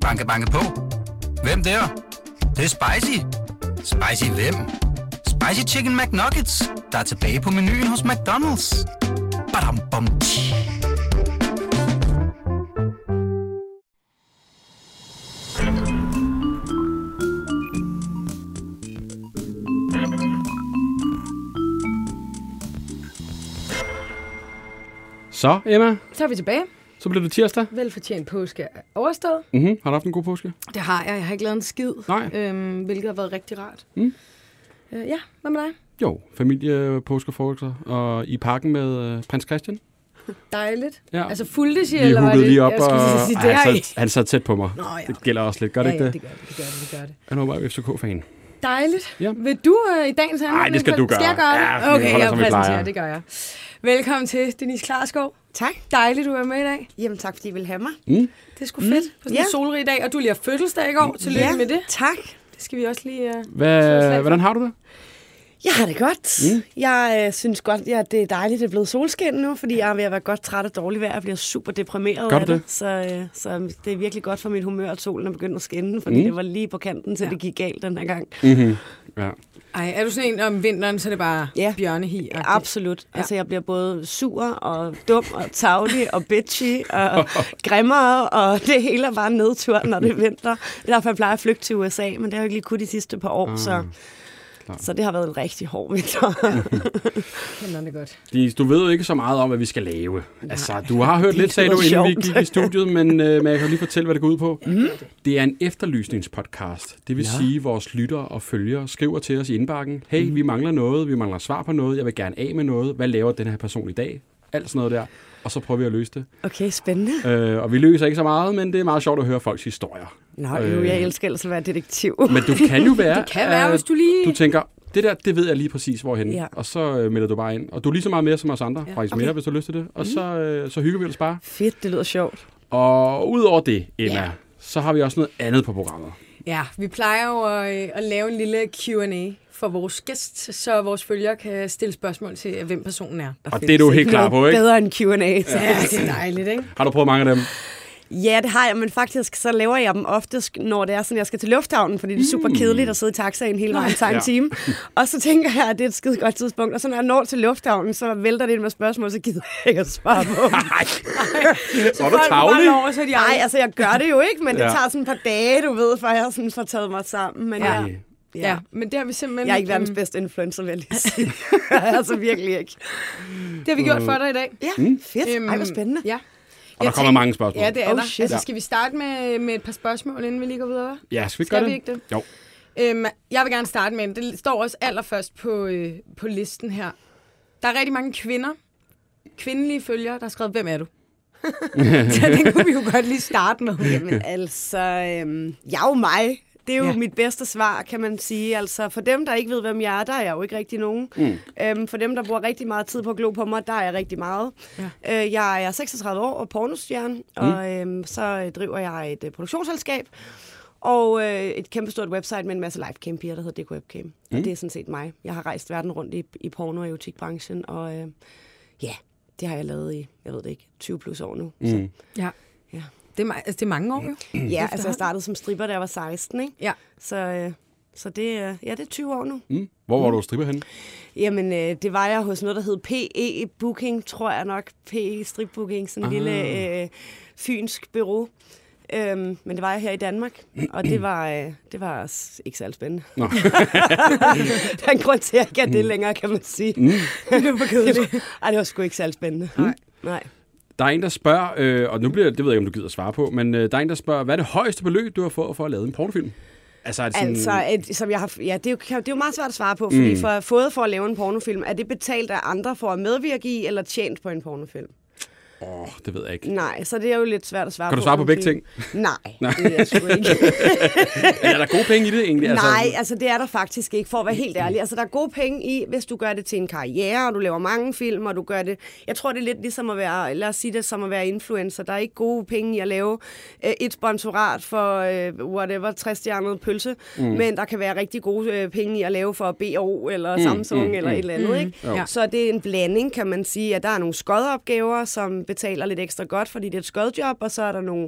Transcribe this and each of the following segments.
Banke, banke på. Hvem der? Det, det er spicy. Spicy hvem? Spicy Chicken McNuggets, der er tilbage på menuen hos McDonald's. Badum, bom, tji. Så, Emma, Så er vi tilbage. Så bliver det tirsdag. Velfortjent påske er overstået. Mm-hmm. Har du haft en god påske? Det har jeg. Jeg har ikke lavet en skid. Nej. Øhm, hvilket har været rigtig rart. Mm. Øh, ja, hvad med dig? Jo, familie, påskefrokoster og i parken med øh, prins Christian. Dejligt. Ja. Altså fuldtes I, eller var huggede det? lige op, jeg og sige, det han, sad, han sad tæt på mig. Nå, ja. Det gælder også lidt. Gør det ja, ikke ja, det? det gør det, det gør det, det gør det. Han var bare FCK-fan. Dejligt. Ja. Vil du øh, i dagens handling? Ej, det skal du gøre. Skal jeg gøre Ja, det? vi okay, jeg præsenterer, det gør jeg. Velkommen til Denise Klarskov. Tak. Dejligt, du er med i dag. Jamen tak, fordi I vil have mig. Mm. Det er sgu fedt på sådan en Ja. solrig dag, og du lige har fødselsdag i går. Tillykke ja, med det. tak. Det skal vi også lige... Uh... Hvad, hvordan har du det? Jeg har det godt. Mm. Jeg øh, synes godt, ja, det er dejligt, det er blevet solskin nu, fordi jeg er ved at være godt træt af dårlig vejr. Jeg bliver super deprimeret Gør af det. det? Så, øh, så det er virkelig godt for mit humør, at solen er begyndt at skinne, fordi Mm. mm. det var lige på kanten, så Ja. ja. det gik galt den her gang. Mm-hmm. Ja. Ej, er du sådan en om vinteren, så er det bare Ja. bjørnehi? Absolut. Ja. Ja. Altså, jeg bliver både sur og dum og tavlig og bitchy og grimmere, og det hele er bare nedtur, når det er vinter. Er derfor, jeg plejer at flygte til USA, men det har jeg ikke lige kunnet de sidste par år, ah, så, så det har været en rigtig hård vinter. kender det godt. De, du ved jo ikke så meget om, hvad vi skal lave. Altså, du har hørt lidt, sagde du, inden vi gik i studiet, men, øh, men jeg kan jo lige fortælle, hvad det går ud på. Mm. Det er en efterlysningspodcast. Det vil ja. sige, at vores lyttere og følgere skriver til os i indbakken. Hey, mm. vi mangler noget, vi mangler svar på noget, jeg vil gerne af med noget. Hvad laver den her person i dag? Alt sådan noget der. Og så prøver vi at løse det. Okay, spændende. Øh, og vi løser ikke så meget, men det er meget sjovt at høre folks historier. Nå, Øh. øh. jeg elsker ellers at være detektiv. Men du kan jo være... Det kan være, at hvis du lige... Du tænker, det der, det ved jeg lige præcis, hvorhen. Ja. Og så øh, melder du bare ind. Og du er lige så meget mere som os andre. Ja, faktisk okay. mere, hvis du har lyst til det. Og så, øh, så hygger vi os bare. Fedt, det lyder sjovt. Og udover det, Emma, Ja. så har vi også noget andet på programmet. Ja, vi plejer jo at, øh, at lave en lille Q&A for vores gæst, så vores følgere kan stille spørgsmål til, hvem personen er. Og det er du helt klar på, ikke? Bedre end Q&A. Ja. Ja, det er dejligt, ikke? Har du prøvet mange af dem? ja, det har jeg, men faktisk så laver jeg dem oftest, når det er sådan, jeg skal til lufthavnen, fordi det er super kedeligt at sidde i taxaen hele vejen, tager en Ja. time. Og så tænker jeg, at det er et skide godt tidspunkt. Og så når jeg når til lufthavnen, så vælter det ind med spørgsmål, så gider jeg ikke at svare på dem. Så er du tavlig. når, så de Nej, altså jeg gør det jo ikke, men det Ja. tager sådan et par dage, du ved, før jeg sådan får taget mig sammen. Men Ja. ja. Ja. Ja, men det har vi simpelthen... Jeg er ikke verdens øhm, bedste influencer, vil jeg lige sige. altså virkelig ikke. Det har vi gjort for dig i dag. Ja, mm. fedt. Ej, hvor spændende. Ja. Og der kommer mange spørgsmål. Ja, det er Oh, der. shit. Altså, skal vi starte med, med et par spørgsmål, inden vi lige går videre? Ja, skal vi Skal gøre vi det? ikke det? Jo. Øhm, jeg vil gerne starte med en. Det står også allerførst på, øh, på listen her. Der er rigtig mange kvinder, kvindelige følgere, der har skrevet, hvem er du? så den kunne vi jo godt lige starte med. Jamen altså, øhm, jeg er jo mig. Det er jo Ja. mit bedste svar, kan man sige. Altså, for dem, der ikke ved, hvem jeg er, der er jeg jo ikke rigtig nogen. Mm. Øhm, for dem, der bruger rigtig meget tid på at glo på mig, der er jeg rigtig meget. Ja. Øh, jeg er 36 år og pornostjerne, mm. og øhm, så øh, driver jeg et øh, produktionsselskab. Og øh, et kæmpestort website med en masse livecam-piger, der hedder DK Webcam. Mm. Og det er sådan set mig. Jeg har rejst verden rundt i, i porno- og erotikbranchen, og øh, ja, det har jeg lavet i, jeg ved det ikke, 20 plus år nu. Mm. Så, Ja. ja. Det er, altså, det er mange år, jo. Ja, altså jeg startede som stripper, da jeg var 16, ikke? Ja. Så, øh, så det, øh, ja, det er 20 år nu. Mm. Hvor var du stripper henne? Jamen, øh, det var jeg hos noget, der hed PE Booking, tror jeg nok. PE Strip Booking, sådan en Ah. lille øh, fynsk bureau. Øhm, men det var jeg her i Danmark, og det var, øh, det var s- ikke særlig spændende. Nå. der er en grund til, at jeg ikke er det længere, kan man sige. Mm. Det var kedeligt. Ej, det var sgu ikke særlig spændende. Nej. Nej. Der er en, der spørger, øh, og nu bliver det ved jeg ikke, om du gider at svare på, men øh, der er en, der spørger, hvad er det højeste beløb, du har fået for at lave en pornofilm? Altså, er det sådan, Altså, et, som jeg har, ja, det, er jo, det er jo meget svært at svare på, fordi mm. for fået for at lave en pornofilm, er det betalt af andre for at medvirke i, eller tjent på en pornofilm? Åh, det ved jeg ikke. Nej, så det er jo lidt svært at svare Kan på. du svare på begge fordi- ting? Nej, Nej, det er jeg sgu ikke. er der gode penge i det egentlig? Nej, altså det er der faktisk ikke, for at være helt ærlig. Altså der er gode penge i, hvis du gør det til en karriere, og du laver mange film, og du gør det... Jeg tror, det er lidt ligesom at være, lad os sige det, som at være influencer. Der er ikke gode penge i at lave øh, et sponsorat for øh, whatever, 60-stjernet pølse, mm. men der kan være rigtig gode øh, penge i at lave for BO, eller mm, Samsung, mm, eller et eller andet, ikke? Ja. Så det er en blanding, kan man sige, at der er nogle skodopgaver, som betaler lidt ekstra godt, fordi det er et skodjob, og så er der nogle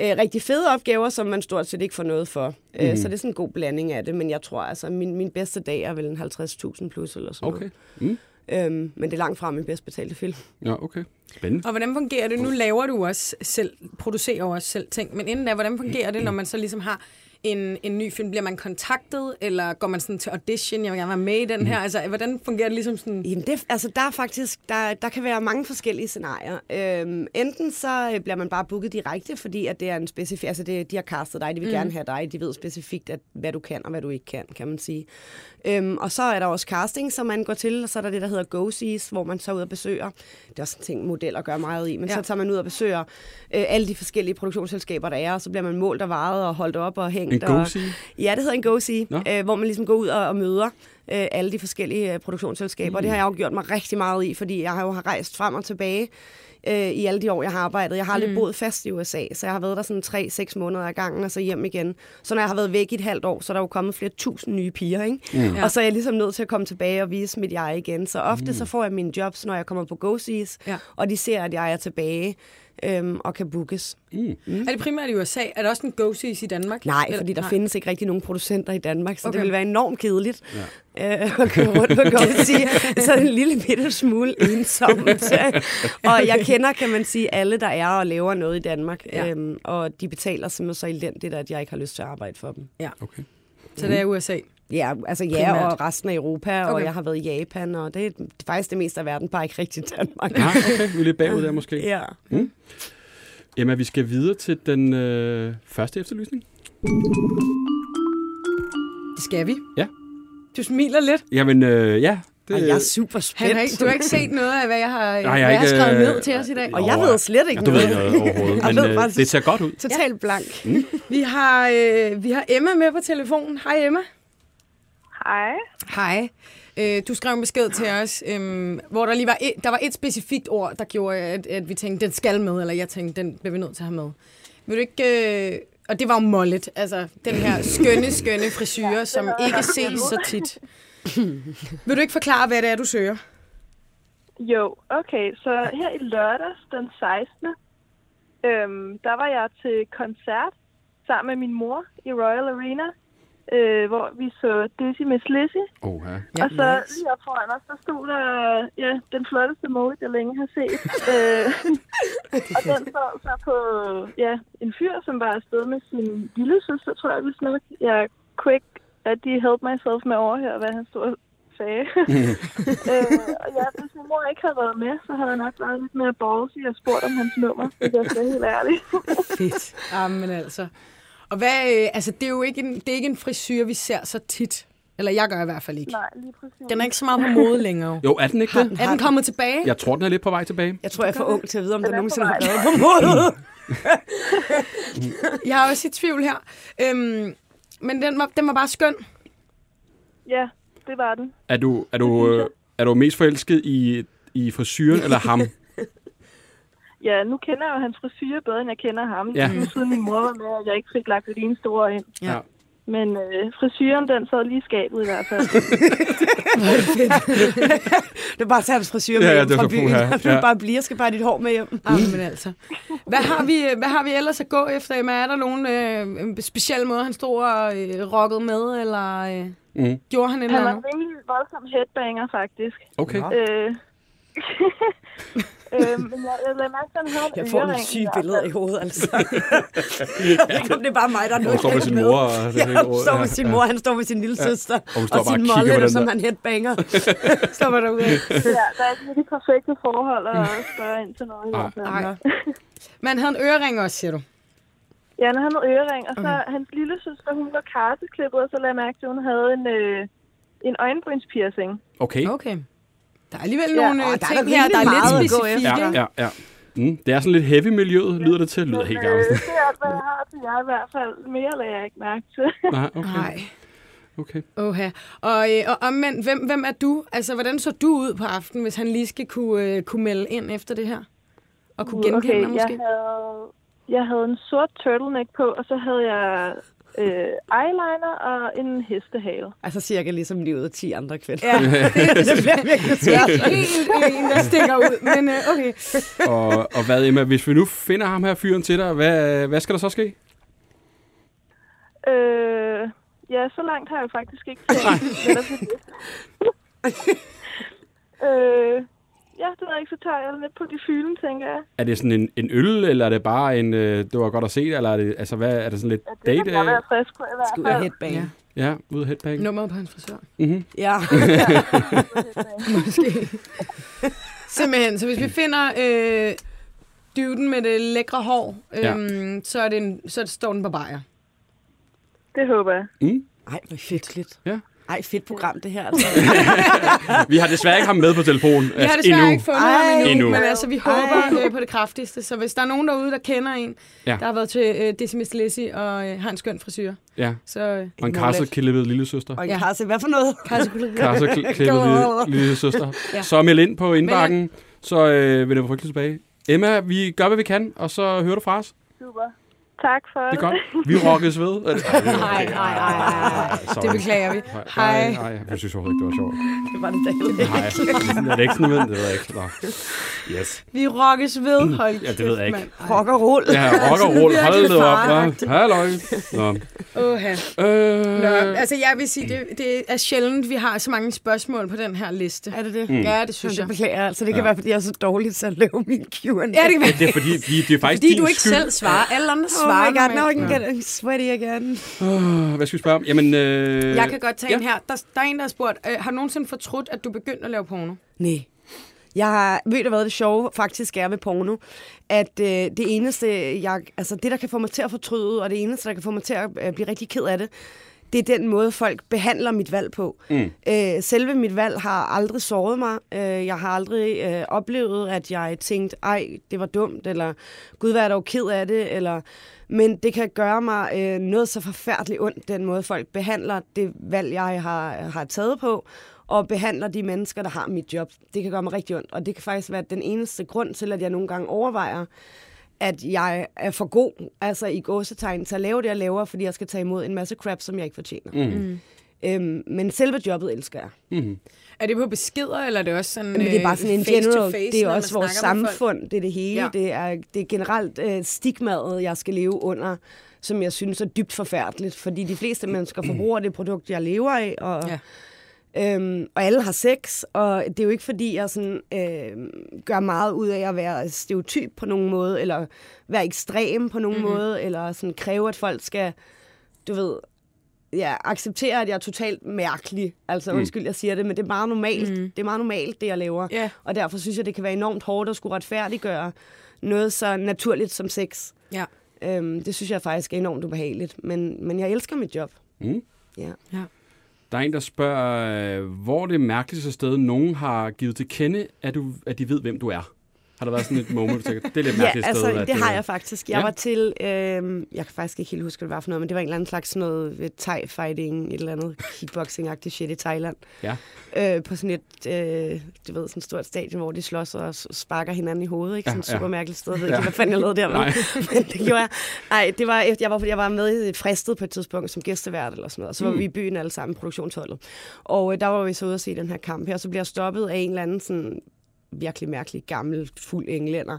øh, rigtig fede opgaver, som man stort set ikke får noget for. Mm. Øh, så det er sådan en god blanding af det, men jeg tror altså, min, min bedste dag er vel en 50.000 plus eller sådan Okay. noget. Mm. Øhm, men det er langt fra min bedst betalte film. Ja, okay. Spændende. Og hvordan fungerer det? Nu laver du også selv, producerer også selv ting, men inden da, hvordan fungerer det, når man så ligesom har en, en ny film? Bliver man kontaktet, eller går man sådan til audition? Jeg vil gerne være med i den her. Altså, hvordan fungerer det ligesom sådan? Jamen, det, altså, der er faktisk, der, der kan være mange forskellige scenarier. Øhm, enten så øh, bliver man bare booket direkte, fordi at det er en specifik, altså det, de har castet dig, de vil mm. gerne have dig, de ved specifikt, at, hvad du kan og hvad du ikke kan, kan man sige. Øhm, og så er der også casting, som man går til, og så er der det, der hedder go-sees, hvor man så ud og besøger. Det er også en ting, modeller gør meget i, men ja. så tager man ud og besøger øh, alle de forskellige produktionsselskaber, der er, og så bliver man målt og varet og holdt op og hængt. En go-see? Ja, det hedder en go-see, øh, hvor man ligesom går ud og, og møder øh, alle de forskellige øh, produktionsselskaber. Mm. Det har jeg jo gjort mig rigtig meget i, fordi jeg har jo har rejst frem og tilbage øh, i alle de år, jeg har arbejdet. Jeg har aldrig mm. boet fast i USA, så jeg har været der sådan 3-6 måneder ad gangen, og så hjem igen. Så når jeg har været væk i et halvt år, så er der jo kommet flere tusind nye piger, ikke? Mm. Og så er jeg ligesom nødt til at komme tilbage og vise mit jeg igen. Så ofte mm. så får jeg mine jobs, når jeg kommer på go-sees, Ja. og de ser, at jeg er tilbage øhm, og kan bookes. Mm. Er det primært i USA? Er der også en go i Danmark? Nej, Eller- fordi der nej. findes ikke rigtig nogen producenter i Danmark, så okay. Det ville være enormt kedeligt ja. øh, at køre rundt på sige, så en lille bitte smule ensomt. og jeg kender, kan man sige, alle, der er og laver noget i Danmark, ja. øhm, og de betaler simpelthen så elendigt, at jeg ikke har lyst til at arbejde for dem. Ja, Okay. så det er USA. Ja, altså ja, Primært. og resten af Europa, okay. Og jeg har været i Japan, og det er faktisk det meste af verden, bare ikke rigtig Danmark. Nej, okay. Vi er lidt bagud der måske. Ja. Emma, vi skal videre til den øh, første efterlysning. Det skal vi. Ja. Du smiler lidt. Jamen, øh, ja. Det, Og jeg er super Han spændt. har ikke, du har ikke set noget af, hvad jeg har, jeg hvad jeg har skrevet øh, ned til os i dag. Og jeg ved slet ikke ja, du ved noget. ikke noget overhovedet, men ved øh, det ser godt ud. Totalt blank. Vi har, øh, vi har Emma med på telefonen. Hej Emma. Hej. Hej. Øh, du skrev en besked til os, øh, hvor der lige var et, der var et specifikt ord, der gjorde, at, at vi tænkte, den skal med, eller jeg tænkte, den bliver vi nødt til at have med. Vil du ikke... Øh, og det var jo mollet, altså den her skønne, skønne frisyre, som ikke ses så tit. Vil du ikke forklare, hvad det er, du søger? Jo, okay. Så her i lørdags den 16. Øhm, der var jeg til koncert sammen med min mor i Royal Arena, øh, hvor vi så Dizzy Miss Lizzy. Oh, ja. Ja, og så nice. lige op foran os, der stod der ja, den flotteste måde, jeg længe har set. øh, og den så, så på ja, en fyr, som var afsted med sin lille søster, tror jeg vist nok. Jeg quick at de help myself med at overhøre, hvad han stod og sagde. øh, og ja, hvis min mor ikke havde været med, så havde jeg nok været lidt mere ballsy og spurgt om hans nummer, hvis jeg skal helt ærlig. Fedt. Jamen altså. Og hvad, øh, altså, det er jo ikke en, det er ikke en frisyr, vi ser så tit. Eller jeg gør i hvert fald ikke. Nej, lige præcis. Den er ikke så meget på mode længere. Jo, er den ikke det? Er den kommet tilbage? Jeg tror, den er lidt på vej tilbage. Jeg tror, jeg er for ung til at vide, om der Den er nogensinde har været på måde. Jeg er også i tvivl her. Øhm, men den var, den var bare skøn. Ja, det var den. Er du, er du, øh, er du mest forelsket i, i frisyren eller ham? Ja, nu kender jeg jo hans frisyr bedre, end jeg kender ham. Ja. Ja. Siden min mor var med, og jeg ikke fik lagt et eneste ord ind. Ja. Men øh, frisyren, den sad lige skabet i hvert fald. Det er bare at tage hans frisyr med Ja, ja, hjem det er fra byen. Du Ja. bare bliver, skal bare dit hår med hjem. Jamen altså. Hvad har, vi, hvad har vi ellers at gå efter? Emma? Er der nogen øh, en speciel måde, han stod og øh, rockede med, eller øh, Mm. gjorde han Han eller var andet? en rimelig voldsom headbanger, faktisk. Okay. Øh, øh, men jeg, jeg lader mærke til, at han havde Jeg får nogle syge billeder i hovedet, altså. om det er bare mig, der er noget står med sin mor. Og det er Ja, hun står ja, med sin ja. mor, han står med sin lille søster, Og står og bare sin og på molle, den som der. han headbanger. Stopper derude. Ja, der er ikke de perfekte forhold at spørge ind til noget. i Nej. Men han havde en ørering også, siger du? Ja, han havde en ørering, og så hans lille søster, hun var karteklippet, og så lagde jeg mærke til, at hun havde en, øh, en øjenbrynspiercing. Okay. Okay. Der er alligevel Ja, nogle og øh, der er ting da her, der er lidt specifikke. Ja, ja, ja. Mm. Det er sådan lidt heavy-miljøet, lyder det til. Det lyder helt øh, gammelt. det er hvad jeg har til jer i hvert fald. Mere lagde jeg ikke mærke til. Nej, okay. Nej. okay. Oha. Og, øh, og omvendt, hvem, hvem er du? Altså, hvordan så du ud på aftenen, hvis han lige skal kunne, øh, kunne melde ind efter det her? Og kunne genkende okay, dig måske? jeg havde, jeg havde en sort turtleneck på, og så havde jeg øh, eyeliner og en hestehale. Altså cirka ligesom livet af 10 andre kvinder. Ja, det, det bliver virkelig svært. Helt en, der stikker ud, men øh, okay. Og, og hvad, Emma, hvis vi nu finder ham her fyren til dig, hvad, hvad skal der så ske? Øh, ja, så langt har jeg faktisk ikke tænkt. fordi- øh, ja, det ved jeg ikke, så tager jeg lidt på de fylden, tænker jeg. Er det sådan en, en øl, eller er det bare en, øh, det var godt at se, eller er det, altså, hvad, er det sådan lidt Det date? kan jeg øh, være frisk på i hvert Ud af fald. headbang. Ja. Ja. Ja, ud af headbang. Nummeret på hans frisør. Mm-hmm. ja. Måske. Simpelthen. Så hvis vi finder øh, dyvden med det lækre hår, øh, Ja. så, er det en, så står den på bajer. Det håber jeg. Mm. Ej, hvor fedt. Ja. Ej, fedt program det her. Altså. Vi har desværre ikke ham med på telefon. Vi har desværre ikke fundet ham Ej. endnu, Endnu. men altså, vi håber øh, på det kraftigste. Så hvis der er nogen derude, der kender en, Ja. der har været til øh, Decimus Lessie og øh, har en skøn frisyr, Ja, så øh, og en karseklippet lille søster. Og en Ja. karse, hvad for noget? karseklippet Karseklippet lille, lille søster. Ja. Så meld ind på indbakken, så øh, vil det være frygteligt tilbage. Emma, vi gør, hvad vi kan, og så hører du fra os. Super. Tak for Det er godt. Vi rokkes ved. Nej, nej, nej, nej. Det beklager vi. Hej. Nej, jeg synes overhovedet ikke, det var sjovt. Det var det da ikke. Nej, er det ikke sådan noget, det ved jeg ikke. Nå. Yes. Vi rokkes ved. Hold Ja, det ved jeg ikke. Rock og roll. Ja, rock og roll. Hold det op, hva'? Halløj. Nå. Åha. Øh, Nå, altså jeg vil sige, det, det er sjældent, vi har så mange spørgsmål på den her liste. Er det det? Mm. Ja, det synes Det jeg. beklager jeg. Altså, det kan Ja. være, fordi jeg er så dårlig til at lave min Q&A. Ja, det kan være. det er fordi, vi, det er faktisk Fordi din du ikke skyld. selv svarer. Alle andre Oh svarer. my god, now I can get sweaty again. Uh, hvad skal vi spørge om? Jamen, øh, Jeg kan godt tage ja. en her. Der, der er en, der har spurgt, øh, har du nogensinde fortrudt, at du begyndte at lave porno? Nej. Jeg har, ved du hvad det sjove faktisk er ved porno? At øh, det eneste, jeg, altså det der kan få mig til at fortryde, og det eneste, der kan få mig til at øh, blive rigtig ked af det, det er den måde, folk behandler mit valg på. Mm. Øh, selve mit valg har aldrig såret mig. Øh, jeg har aldrig øh, oplevet, at jeg tænkte, ej, det var dumt, eller gud, hvad er dog ked af det, eller... Men det kan gøre mig øh, noget så forfærdeligt ondt, den måde, folk behandler det valg, jeg har, har taget på, og behandler de mennesker, der har mit job. Det kan gøre mig rigtig ondt, og det kan faktisk være den eneste grund til, at jeg nogle gange overvejer, at jeg er for god, altså i gåsetegn, til at lave det, jeg laver, fordi jeg skal tage imod en masse crap, som jeg ikke fortjener. Mm. Øhm, men selve jobbet elsker jeg. Mm. Er det på beskeder, eller er det også sådan Men det er bare sådan en øh, face to general, face, det er også vores samfund, det er det hele. Ja. Det, er, det er generelt øh, stigmaet, jeg skal leve under, som jeg synes er dybt forfærdeligt, fordi de fleste mennesker forbruger det produkt, jeg lever af, og, Ja. øhm, og alle har sex, og det er jo ikke fordi, jeg sådan, øh, gør meget ud af at være stereotyp på nogen måde, eller være ekstrem på nogen mm-hmm. måde, eller sådan kræve, at folk skal, du ved, ja, acceptere, at jeg er totalt mærkelig. Altså, Mm. undskyld, jeg siger det, men det er meget normalt. Mm. Det er meget normalt, det jeg laver. Ja. Og derfor synes jeg, det kan være enormt hårdt at skulle retfærdiggøre noget så naturligt som sex. Ja. Øhm, det synes jeg faktisk er enormt ubehageligt. Men, men jeg elsker mit job. Mm. Ja. Der er en, der spørger, øh, hvor er det mærkeligste sted, nogen har givet til kende, at, du, at de ved, hvem du er? Har der været sådan et moment, du tænker, det er lidt Ja, mærkeligt altså, sted? at, det har øh, jeg faktisk. Jeg Ja. ja. var til, øh, jeg kan faktisk ikke helt huske, hvad det var for noget, men det var en eller anden slags sådan noget øh, thai-fighting, et eller andet kickboxing-agtigt shit i Thailand. Ja. Øh, på sådan et, øh, du ved, sådan et stort stadion, hvor de slås og sparker hinanden i hovedet. Ikke? Ja, Sådan et ja. super mærkeligt sted. Jeg ved Ja. ikke, hvad fanden jeg lavede der. Nej. Men, det gjorde jeg. Nej, det var, efter, jeg var, fordi jeg var med i fristet på et tidspunkt som gæstevært eller sådan noget. Og så var Mm. vi i byen alle sammen, produktionsholdet. Og øh, der var vi så ude at se den her kamp her. Så bliver jeg stoppet af en eller anden sådan virkelig mærkelig, gammel, fuld englænder,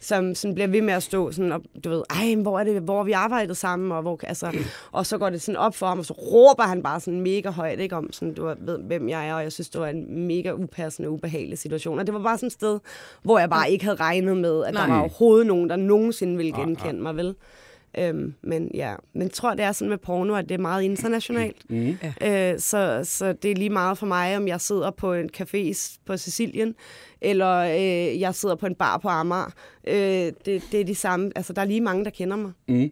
som sådan bliver ved med at stå sådan, og du ved, ej, hvor er det, hvor vi arbejdet sammen, og, hvor, altså, og så går det sådan op for ham, og så råber han bare sådan mega højt, ikke, om sådan, du ved, hvem jeg er, og jeg synes, det var en mega upassende, ubehagelig situation, og det var bare sådan et sted, hvor jeg bare ikke havde regnet med, at Nej. der var overhovedet nogen, der nogensinde ville genkende mig, vel? Øhm, men ja, men jeg tror, det er sådan med porno, at det er meget internationalt. Mm. Øh, så, så det er lige meget for mig, om jeg sidder på en café på Sicilien, eller øh, jeg sidder på en bar på Amager. Øh, det, det er de samme. Altså, der er lige mange, der kender mig. Mm.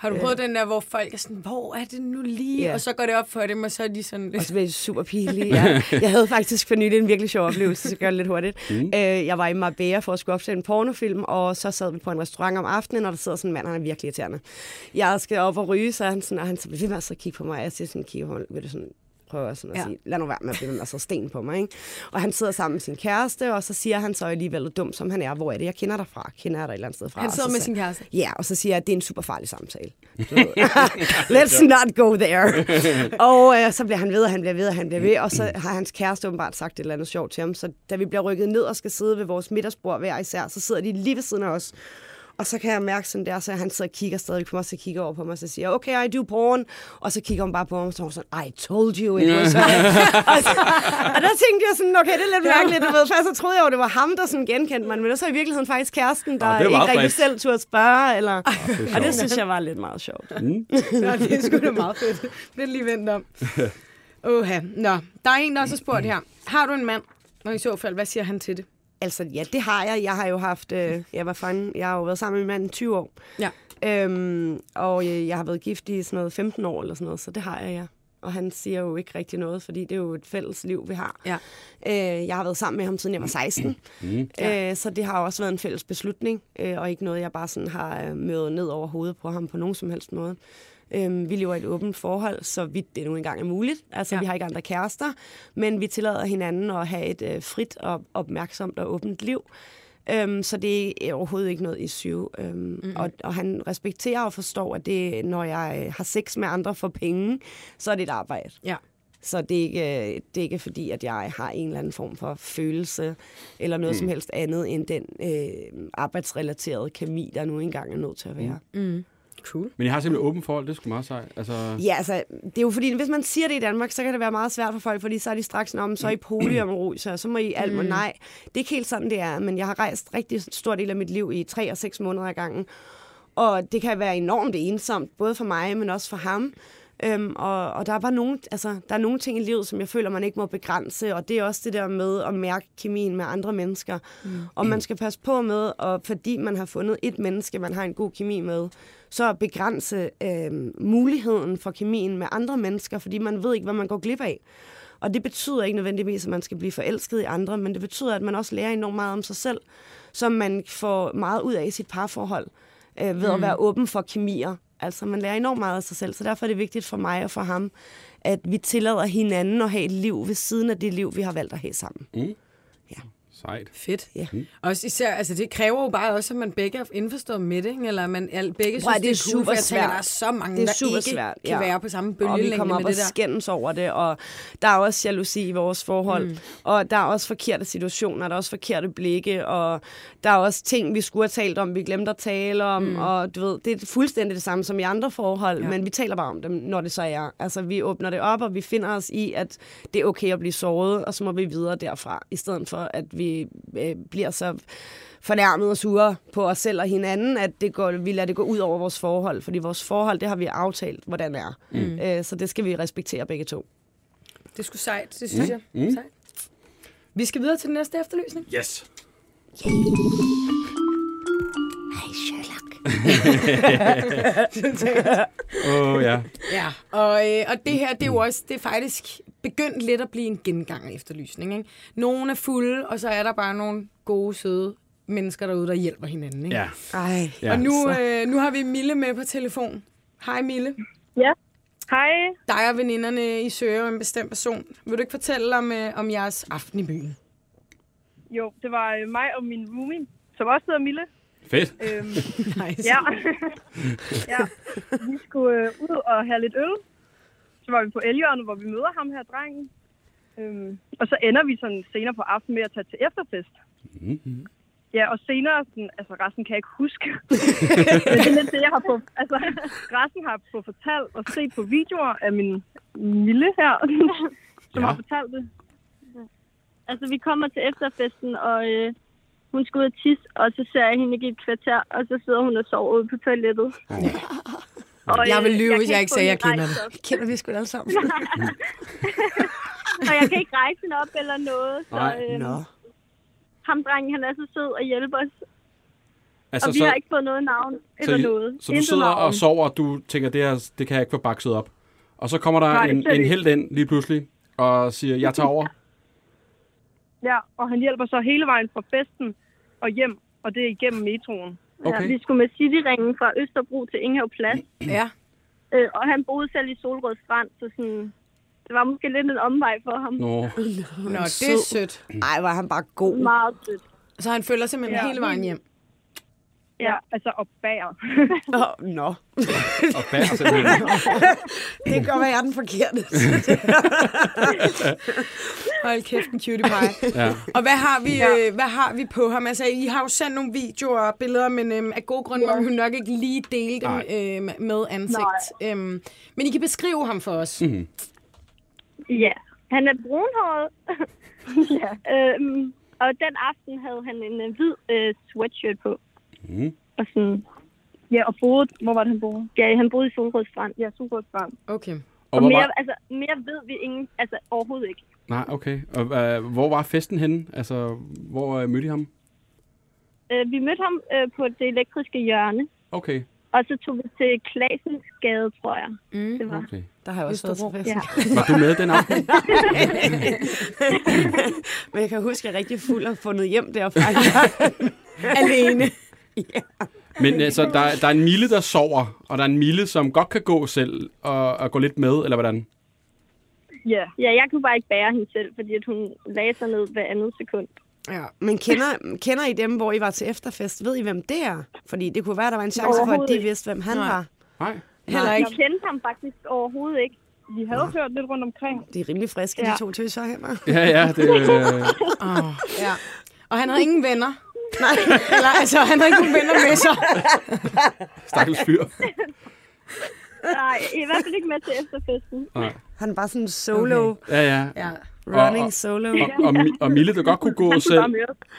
Har du prøvet den der, hvor folk er sådan, hvor er det nu lige? Ja. Og så går det op for dem, og så er de sådan Og lidt... så bliver det super pinligt. Jeg, jeg havde faktisk for nylig en virkelig sjov oplevelse, så gør det lidt hurtigt. Mm. Øh, jeg var i Marbella for at skulle opsætte en pornofilm, og så sad vi på en restaurant om aftenen, og der sidder sådan en mand, han er virkelig irriterende. Jeg skal op og ryge, så han sådan, og han så ved med at kigge på mig, og jeg siger sådan, kigger på mig, ved du sådan, prøver jeg sådan at Ja. sige, lad nu være med at blive med så sten på mig. Ikke? Og han sidder sammen med sin kæreste, og så siger han så alligevel dum som han er, hvor er det, jeg kender dig fra? Kender jeg dig et eller andet sted fra? Han sidder med sin kæreste. Ja, og så siger jeg, at det er en super farlig samtale. Let's not go there. og øh, så bliver han ved, og han bliver ved, og han bliver ved, og så har hans kæreste åbenbart sagt et eller andet sjovt til ham. Så da vi bliver rykket ned og skal sidde ved vores middagsbord hver især, så sidder de lige ved siden af os. Og så kan jeg mærke sådan der, så han sidder og kigger stadig, kommer også og kigger over på mig, og så siger okay, I do porn. Og så kigger hun bare på mig, og så er sådan, I told you it was her. og, så, og der tænkte jeg sådan, okay, det er lidt mærkeligt, du ved. Først så troede jeg jo, det var ham, der sådan genkendte mig, men det var så i virkeligheden faktisk kæresten, der det er ikke rigtig frisk. selv turde spørge. Eller, og det synes jeg var lidt meget sjovt. Nå, det er sgu da meget fedt. Det er lige vendt om. Oha. Nå, der er en, der også har spurgt her. Har du en mand? Og i så fald, hvad siger han til det? Altså, ja, det har jeg. Jeg har jo haft, øh, jeg var fanden, jeg har jo været sammen med min mand i 20 år. Ja. Øhm, og øh, jeg har været gift i sådan noget 15 år eller sådan noget, så det har jeg, ja. Og han siger jo ikke rigtig noget, fordi det er jo et fælles liv, vi har. Ja. Øh, jeg har været sammen med ham, siden jeg var 16. Mm. Øh, så det har også været en fælles beslutning, øh, og ikke noget, jeg bare sådan har øh, mødet ned over hovedet på ham på nogen som helst måde. Øh, vi lever i et åbent forhold, så vidt det nu engang er muligt. Altså, Ja. vi har ikke andre kærester, men vi tillader hinanden at have et øh, frit og opmærksomt og åbent liv. Øhm, så det er overhovedet ikke noget issue. Øhm, mm-hmm. og, og han respekterer og forstår, at det, når jeg øh, har sex med andre for penge, så er det et arbejde. Ja. Så det er, ikke, øh, det er ikke fordi, at jeg har en eller anden form for følelse eller noget mm. som helst andet end den øh, arbejdsrelaterede kemi, der nu engang er nødt til at være. Mm. Cool. Men jeg har simpelthen åben forhold, det er sgu meget sejt. Altså, Ja, altså, det er jo fordi, hvis man siger det i Danmark, så kan det være meget svært for folk, fordi så er de straks, om så er I polyamorøs, så, så må I alt og nej. Det er ikke helt sådan, det er, men jeg har rejst rigtig stor del af mit liv i tre og seks måneder ad gangen. Og det kan være enormt ensomt, både for mig, men også for ham. Øhm, og, og der er bare nogle, altså, der er nogle ting i livet, som jeg føler, man ikke må begrænse, og det er også det der med at mærke kemien med andre mennesker. Mm. Og man skal passe på med, og fordi man har fundet et menneske, man har en god kemi med, så begrænse øh, muligheden for kemien med andre mennesker, fordi man ved ikke, hvad man går glip af. Og det betyder ikke nødvendigvis, at man skal blive forelsket i andre, men det betyder, at man også lærer enormt meget om sig selv, som man får meget ud af i sit parforhold, øh, ved mm. at være åben for kemier. Altså, man lærer enormt meget af sig selv, så derfor er det vigtigt for mig og for ham, at vi tillader hinanden at have et liv ved siden af det liv, vi har valgt at have sammen. Sejt. Fedt. Ja. Også især, altså det kræver jo bare også, at man begge er indforstået med det, ikke? eller at man begge Prøv synes, at, det er, cool, for jeg tænker, der er så mange, det er der super ikke svært, kan ja. være på samme og vi bølgelængde kommer op med og det der. skændes over det, og der er også jalousi i vores forhold, mm. og der er også forkerte situationer, der er også forkerte blikke, og der er også ting, vi skulle have talt om, vi glemte at tale om, mm. og du ved, det er fuldstændig det samme som i andre forhold, ja. men vi taler bare om dem, når det så er. Altså, vi åbner det op, og vi finder os i, at det er okay at blive såret, og så må vi videre derfra, i stedet for, at vi øh, bliver så fornærmet og sure på os selv og hinanden, at det går, vi lader det gå ud over vores forhold. Fordi vores forhold, det har vi aftalt, hvordan er. Mm. Øh, så det skal vi respektere begge to. Det sgu sejt, det synes jeg. Mm. Sejt. Vi skal videre til den næste efterlysning. Yes. Hej, Sherlock. Åh, oh, ja. Ja, og, øh, og det her, det er jo også, det er faktisk begyndt lidt at blive en gengang efterlysning. Ikke? Nogle er fulde, og så er der bare nogle gode, søde mennesker derude, der hjælper hinanden. Ikke? Ja. Ej. Ja. Og nu, øh, nu har vi Mille med på telefon. Hej Mille. Ja. Hej. Dig og veninderne, I søger en bestemt person. Vil du ikke fortælle om, øh, om jeres aften i byen? Jo, det var øh, mig og min roomie, som også hedder Mille. Fedt. Øhm, Nice. ja. ja. Vi skulle øh, ud og have lidt øl. Så var vi på Elgørnet, hvor vi møder ham her, drengen. Øhm, og så ender vi sådan senere på aftenen med at tage til efterfest. Mm-hmm. Ja, og senere, sådan, altså resten kan jeg ikke huske. Men det er lidt det, jeg har på, altså resten har på fortalt og set på videoer af min Mille her, som Ja. har fortalt det. Altså, vi kommer til efterfesten, og øh, hun skal ud og tisse, og så ser jeg hende ikke i et kvarter, og så sidder hun og sover ude på toilettet. Og, Jeg vil lyve, kan hvis jeg ikke sagde, jeg hende kender det. op. Kender vi sgu alle sammen. Og jeg kan ikke rejse hende op eller noget, så Nej. øh, Nå. ham drengen, han er så sød og hjælper os. Altså, Og vi har ikke fået noget navn eller så, noget. så du Intet sidder navn. og sover, og du tænker, det, her, det kan jeg ikke få bakset op. Og så kommer der Nej, en, en held ind lige pludselig, og siger, jeg tager over. Ja, og han hjælper så hele vejen fra festen og hjem, og det er igennem metroen. Okay. Ja, vi skulle med Cityringen fra Østerbro til Ingehav Plads, Ja. øh, og han boede selv i Solrød Strand, så sådan det var måske lidt en omvej for ham. Nå, Nå, det er sødt. Ej, var han bare god. Meget sødt. Så han følger simpelthen Ja. hele vejen hjem. Ja, altså og bager. Oh, Nå, og bær simpelthen. det kan godt være, jeg er den forkerte. Hold kæft, en cutie pie. Ja. Og hvad har, vi, øh, hvad har vi på ham? Altså, I har jo sendt nogle videoer og billeder, men øhm, af gode grunde må vi nok ikke lige dele dem øhm, med ansigt. Øhm, men I kan beskrive ham for os. Mhm. Ja, han er brunhåret. ja. øhm, og den aften havde han en øh, hvid øh, sweatshirt på. Mm. Og sådan, Ja, og boede, hvor var det, han boede? ja, han boede i Solrød Strand. Ja, super strand. Okay. Og mere, var, altså, mere ved vi ingen, altså overhovedet ikke. nej, okay. Og øh, hvor var festen henne? Altså, hvor øh, mødte I ham? Øh, vi mødte ham øh, på det elektriske hjørne. Okay, Og så tog vi til Klasens Gade, tror jeg. Mm. Det var. okay. Der har jeg også været til Østerbro. fest. Ja. Var du med den aften? Men jeg kan huske, at jeg er rigtig fuld og fundet hjem derfra. Alene. Men altså, der, der er en Mille, der sover, og der er en Mille, som godt kan gå selv og, og gå lidt med, eller hvordan? Ja. Ja, jeg kunne bare ikke bære hende selv, fordi at hun lagde sig ned hver andet sekund. Ja. Men kender, kender I dem, hvor I var til efterfest? Ved I, hvem det er? Fordi det kunne være, der var en chance for, at de vidste, hvem han Nej. var. Nej. Heller Jeg ikke. kendte ham faktisk overhovedet ikke. Vi havde hørt lidt rundt omkring. De er rimelig friske, Ja. de to tøser her. Ja, ja, det, øh, Oh, ja. Og han havde ingen venner. Nej. Eller, altså, han havde ikke nogen venner med sig. stakkels fyr. Nej, i hvert fald ikke med til efterfesten. Nej. Han var sådan solo, okay. Ja, ja. Ja. running og- solo. Og, og, og Mille, du godt kunne gå bare selv.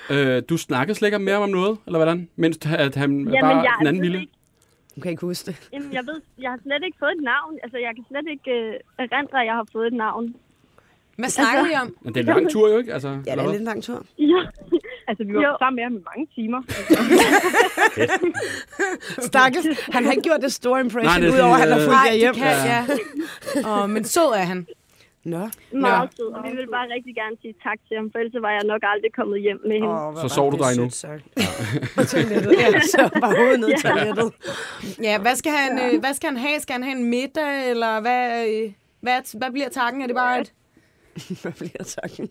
Øh, du snakkede slet ikke mere om noget, eller hvordan? Mens at han Jamen, bare jeg den anden Mille? ikke, Du kan ikke huske det. jamen, jeg ved, jeg har slet ikke fået et navn. Altså, jeg kan slet ikke øh, erindre, at jeg har fået et navn. Hvad snakker I om? Men det er en lang tur jo, ikke? Altså, Ja, det eller er lidt en lang tur. Ja. Altså, vi var Jo. sammen med ham i mange timer. Stakkels, han har ikke gjort det store impression, Nej, det er udover at han har fordi, fulgt øh, jer hjem. kan, ja. Oh, men sød er han. Nå. Meget sød. Og vi vil bare rigtig gerne sige tak til ham, for ellers var jeg nok aldrig kommet hjem med hende. Oh, Så sov du dig nu? Toilettet, ja. Så bare hovedet ned i toilettet. Ja, hvad skal han, øh, hvad skal han have? Skal han have en middag, eller hvad, øh, hvad, hvad bliver takken? Er det bare et... Hvad bliver takken?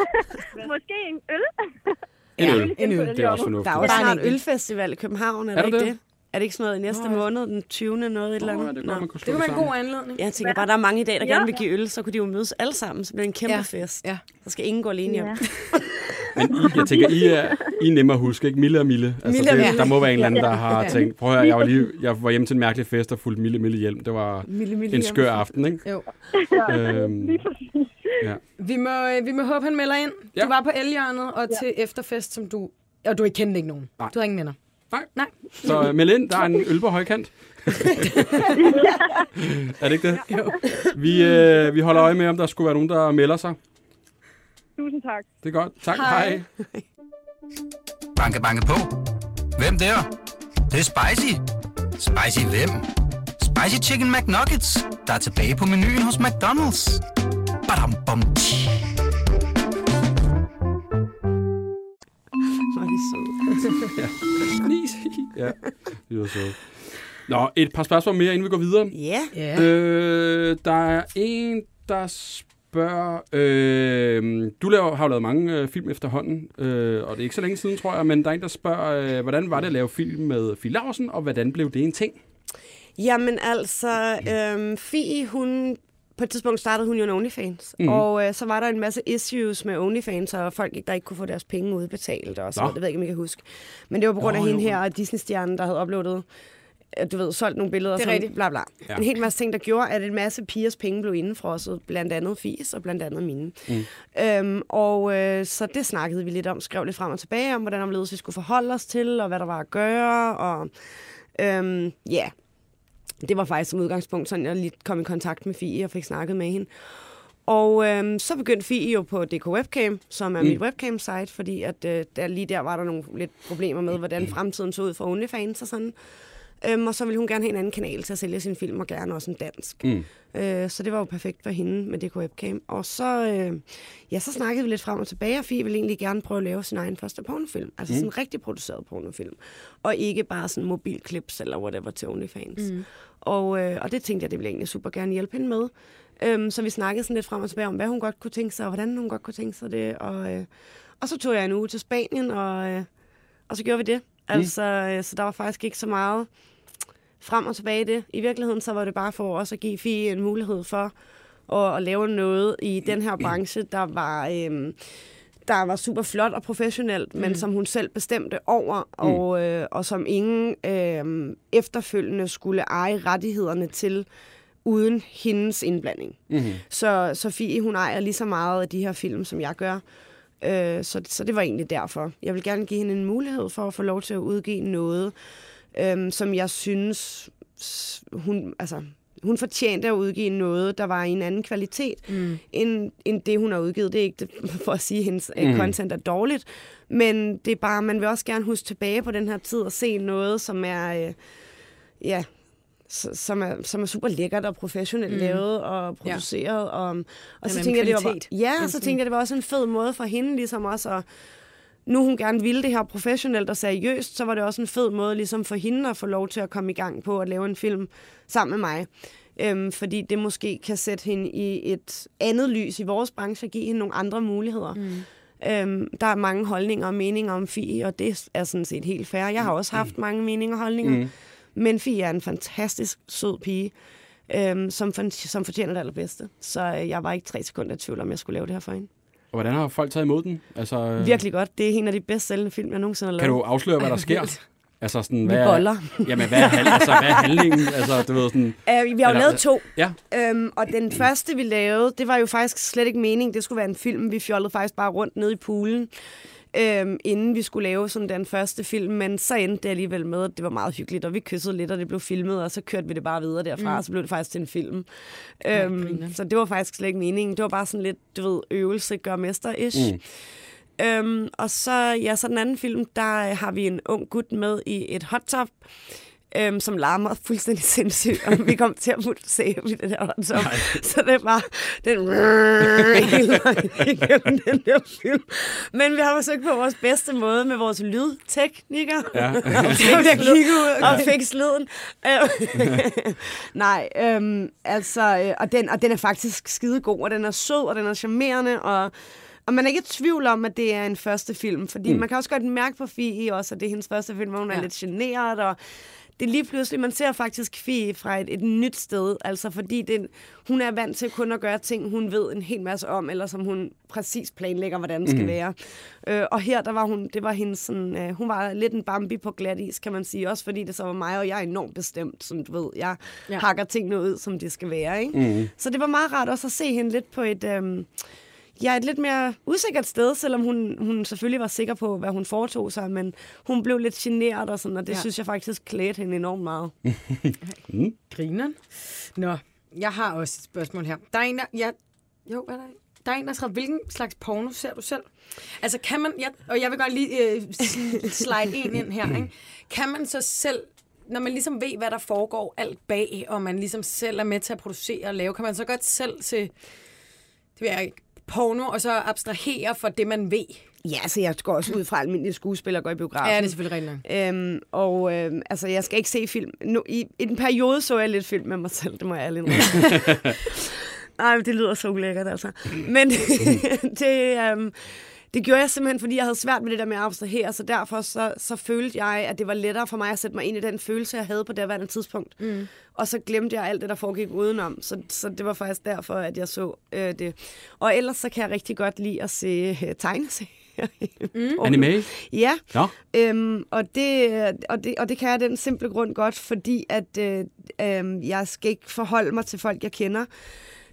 Måske en øl? En øl. En øl. Det er også fornuftigt. Der er også snart ølfestival i København, er, Er det ikke det? Er det ikke sådan noget i næste måned, den 20. noget et eller andet? ja, det er godt, man kunne Det kunne være en god anledning. Jeg tænker bare, der er mange i dag, der Ja. gerne vil give øl, så kunne de jo mødes alle sammen, så bliver det en kæmpe Ja. fest. Ja. Så skal ingen gå alene hjem. Ja. Men I, jeg tænker, I er, I er nemme at huske, ikke? Mille og Mille. Altså, Mille det, Mille. der må være en eller anden, der har Ja. tænkt, prøv at høre, jeg var, lige, jeg var hjemme til en mærkelig fest og fulgte Mille Mille hjem. Det var Mille, mille en hjem. skør aften, ikke? Jo. Øhm, ja. Vi må, øh, vi må håbe, han melder ind. Ja. Du var på Elhjørnet og til efterfest, som du... Og du ikke kendte ikke nogen. Nej. Du havde ingen venner. Nej. Nej. Så øh, meld ind, der er en øl på højkant. er det ikke det? Jo. Vi, øh, vi holder øje med, om der skulle være nogen, der melder sig. Tusind tak. Det er godt. Tak. Hej. Hej. Banke, banke på. Hvem der? Det, det er spicy. Spicy hvem? Spicy Chicken McNuggets, der er tilbage på menuen hos McDonald's. Badum, bom, tji. søde. Fnis. ja, det var så. Nå, et par spørgsmål mere, inden vi går videre. Ja. Ja. Øh, der er en, der spørger... Øh, du laver, har jo lavet mange øh, film efterhånden, øh, og det er ikke så længe siden, tror jeg, men der er en, der spørger, øh, hvordan var det at lave film med Fie Larsen, og hvordan blev det en ting? Jamen altså, øhm, Fie, hun... På et tidspunkt startede hun jo en OnlyFans, mm-hmm. og øh, så var der en masse issues med OnlyFans, og folk, der ikke kunne få deres penge udbetalt, og så det ved jeg ikke, om I kan huske. Men det var på grund af Nå, hende jo. her, Disney-stjernen, der havde uploadet, øh, du ved, solgt nogle billeder, Det er sådan, rigtigt. bla bla. Ja. En hel masse ting, der gjorde, at en masse pigers penge blev indefrosset, blandt andet Fies og blandt andet mine. Mm. Øhm, og øh, så det snakkede vi lidt om, skrev lidt frem og tilbage om, hvordan omledes vi skulle forholde os til, og hvad der var at gøre, og øhm, ja, det var faktisk som udgangspunkt, sådan jeg lige kom i kontakt med Fie og fik snakket med hende. Og øhm, så begyndte Fie jo på DK Webcam, som er mm. mit webcam-site, fordi at, øh, der, lige der var der nogle lidt problemer med, hvordan fremtiden så ud for OnlyFans og sådan. Øhm, og så ville hun gerne have en anden kanal til at sælge sin film, og gerne også en dansk. Mm. Øh, så det var jo perfekt for hende med DK Webcam. Og så, øh, ja, så snakkede vi lidt frem og tilbage, og Fie ville egentlig gerne prøve at lave sin egen første pornofilm. Altså mm. sådan en rigtig produceret pornofilm. Og ikke bare sådan mobilklips eller whatever til OnlyFans. Mm. Og, øh, og det tænkte jeg, det ville jeg egentlig super gerne hjælpe hende med. Øhm, så vi snakkede sådan lidt frem og tilbage om, hvad hun godt kunne tænke sig, og hvordan hun godt kunne tænke sig det. Og, øh, og så tog jeg en uge til Spanien, og, øh, og så gjorde vi det. Altså, øh, så der var faktisk ikke så meget frem og tilbage i det. I virkeligheden så var det bare for os at give Fie en mulighed for at, at lave noget i den her branche, der var... Øh, der var super flot og professionelt, mm. men som hun selv bestemte over, mm. og, øh, og som ingen øh, efterfølgende skulle eje rettighederne til uden hendes indblanding. Mm-hmm. Så Sofie, hun ejer lige så meget af de her film, som jeg gør. Øh, så, så det var egentlig derfor. Jeg vil gerne give hende en mulighed for at få lov til at udgive noget, øh, som jeg synes, hun, altså, hun fortjente at udgive noget, der var i en anden kvalitet, mm. end, end det, hun har udgivet. Det er ikke det, for at sige, at hendes mm. content er dårligt, men det er bare, man vil også gerne huske tilbage på den her tid og se noget, som er... Øh, ja, som er, som er super lækkert og professionelt mm. lavet og produceret. Ja. Og, og så tænkte jeg, det var, ja, så tænkte jeg, det var også en fed måde for hende ligesom også at, nu hun gerne ville det her professionelt og seriøst, så var det også en fed måde ligesom for hende at få lov til at komme i gang på at lave en film sammen med mig. Øhm, fordi det måske kan sætte hende i et andet lys i vores branche og give hende nogle andre muligheder. Mm. Øhm, der er mange holdninger og meninger om Fie, og det er sådan set helt fair. Jeg har også haft mm. mange meninger og holdninger. Mm. Men Fie er en fantastisk sød pige, øhm, som, for, som fortjener det allerbedste. Så øh, jeg var ikke tre sekunder i tvivl om, jeg skulle lave det her for hende. Og hvordan har folk taget imod den? Altså, øh... Virkelig godt. Det er en af de bedst sælgende film, jeg nogensinde har lavet. Kan du afsløre, hvad der sker? Altså sådan, vi hvad boller. jamen, hvad er, altså, hvad er handlingen? Altså, du ved, sådan, uh, vi har jo eller, lavet to. Ja. Øhm, og den første, vi lavede, det var jo faktisk slet ikke meningen. Det skulle være en film. Vi fjollede faktisk bare rundt nede i poolen øhm, inden vi skulle lave sådan den første film, men så endte det alligevel med, at det var meget hyggeligt, og vi kyssede lidt, og det blev filmet, og så kørte vi det bare videre derfra, mm. og så blev det faktisk til en film. Øhm, så det var faktisk slet ikke meningen. Det var bare sådan lidt, du ved, øvelse gør mester-ish. Mm. Øhm, og så, ja, så den anden film, der har vi en ung gut med i et hot top, øhm, som larmer fuldstændig sindssygt, og vi kom til at putte se i det der hot top. Så det var den igennem den der film. Men vi har forsøgt på vores bedste måde med vores lydteknikker. Ja. og fik lyden. Nej, øhm, altså, og den, og den er faktisk skide god, og den er sød, og den er charmerende, og og man er ikke i tvivl om, at det er en første film, fordi mm. man kan også godt mærke på Fie også, at det er hendes første film, hvor hun ja. er lidt generet, og det er lige pludselig, man ser faktisk Fie fra et, et nyt sted, altså fordi det, hun er vant til kun at gøre ting, hun ved en hel masse om, eller som hun præcis planlægger, hvordan det skal mm. være. Øh, og her, der var hun, det var hendes sådan, øh, hun var lidt en Bambi på glat is, kan man sige, også fordi det så var mig, og jeg er enormt bestemt, som du ved, jeg ja. hakker tingene ud, som det skal være, ikke? Mm. Så det var meget rart også at se hende lidt på et... Øh, ja, et lidt mere usikkert sted, selvom hun, hun selvfølgelig var sikker på, hvad hun foretog sig, men hun blev lidt generet og sådan, og det ja. synes jeg faktisk klædte hende enormt meget. mm. Griner. Nå, jeg har også et spørgsmål her. Der er en, der... Ja, jo, hvad er der? Der er en, der skrev, hvilken slags porno ser du selv? Altså, kan man... Ja, og jeg vil godt lige øh, slide en ind her, ikke? Kan man så selv når man ligesom ved, hvad der foregår alt bag, og man ligesom selv er med til at producere og lave, kan man så godt selv se, det vil jeg ikke, porno, og så abstrahere for det, man ved. Ja, så altså, jeg går også ud fra, at almindelige skuespillere går i biografen. Ja, det er selvfølgelig rigtigt. Øhm, og øhm, altså, jeg skal ikke se film. Nu, i, I en periode så jeg lidt film med mig selv, det må jeg ærligt Nej, det lyder så ulækkert, altså. Men det, øhm, det gjorde jeg simpelthen, fordi jeg havde svært med det der med at abstrahere, så derfor så, så følte jeg, at det var lettere for mig at sætte mig ind i den følelse, jeg havde på det værende tidspunkt. Mm. Og så glemte jeg alt det, der foregik udenom. Så, så det var faktisk derfor, at jeg så øh, det. Og ellers så kan jeg rigtig godt lide at se øh, tegneserier. Mm. Anime? Ja. ja. Øhm, og, det, og, det, og det kan jeg den simple grund godt, fordi at øh, øh, jeg skal ikke forholde mig til folk, jeg kender.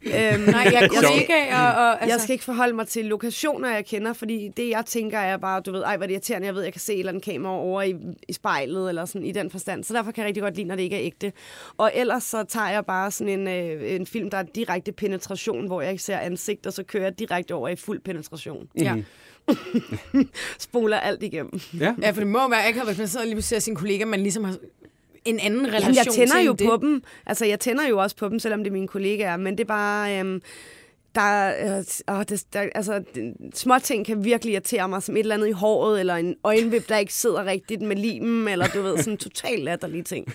Øhm, nej, jeg, kollegaer og, og, altså... Jeg skal ikke forholde mig til lokationer, jeg kender, fordi det, jeg tænker, er bare, du ved, ej, hvad det irriterende, jeg ved, jeg kan se et eller andet kamera over i, i spejlet, eller sådan i den forstand. Så derfor kan jeg rigtig godt lide, når det ikke er ægte. Og ellers så tager jeg bare sådan en, øh, en film, der er direkte penetration, hvor jeg ikke ser ansigt, og så kører jeg direkte over i fuld penetration. Mm. Ja. Spoler alt igennem. Ja. ja, for det må være ikke, hvis man sidder lige og ser sin kollega, man ligesom har en anden relation Jamen, jeg tænder til jo det. på dem. Altså, jeg tænder jo også på dem, selvom det er mine kollegaer. Men det er bare... Øhm, der, er, øh, det, der, altså, små ting kan virkelig irritere mig, som et eller andet i håret, eller en øjenvip, der ikke sidder rigtigt med limen, eller du ved, sådan totalt latterlige ting.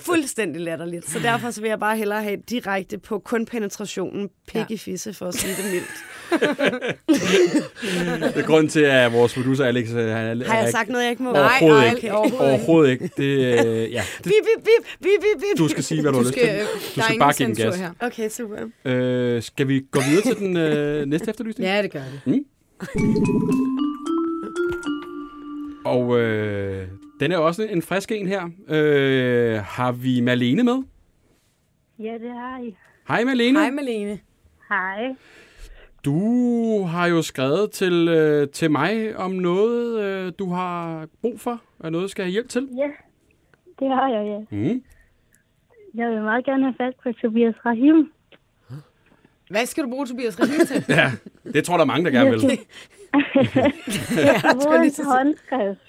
Fuldstændig latterligt. Så derfor så vil jeg bare hellere have direkte på kun penetrationen, pik i fisse, for at sige det mildt. Det er grund til, at vores producer Alex... øh, Han er, Har jeg sagt noget, jeg ikke må? Overhovedet Nej, ikke. nej, overhovedet ikke. Overhovedet ikke. Det, øh, ja, det, Bip, bip, bip, bip, bip, bip. du skal sige, hvad du, har Du lyst skal, til. der Du skal bare give den gas. her. Okay, super. Øh, skal vi gå videre til den øh, næste efterlysning? Ja, det gør det. Og øh, den er også en frisk en her. Øh, har vi Malene med? Ja, det har I. Hej Malene. Hej, Malene. Hej. Du har jo skrevet til, øh, til mig om noget, øh, du har brug for, og noget, du skal have hjælp til. Ja, det har jeg, ja. Mm. Jeg vil meget gerne have fat på Tobias Rahim. Hvad skal du bruge Tobias Rahim til? Ja, det tror der er mange, der gerne vil. Jeg brugt hans håndskrift.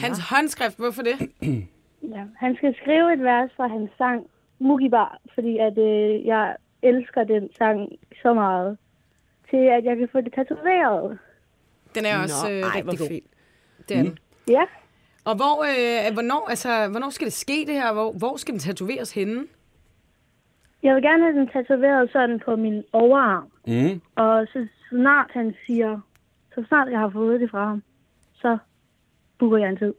Hans håndskrift, hvorfor det? Ja, han skal skrive et vers fra hans sang Mugibar, fordi at, øh, jeg elsker den sang så meget, til at jeg kan få det tatoveret. Den er også Nå, øh, ej, rigtig fint. Det er den. Ja, Og hvor, øh, hvornår, altså, hvornår skal det ske det her? Hvor, hvor skal den tatoveres henne? jeg vil gerne have den tatoveret sådan på min overarm. Mm. Og så snart han siger, så snart jeg har fået det fra ham, så booker jeg en tid.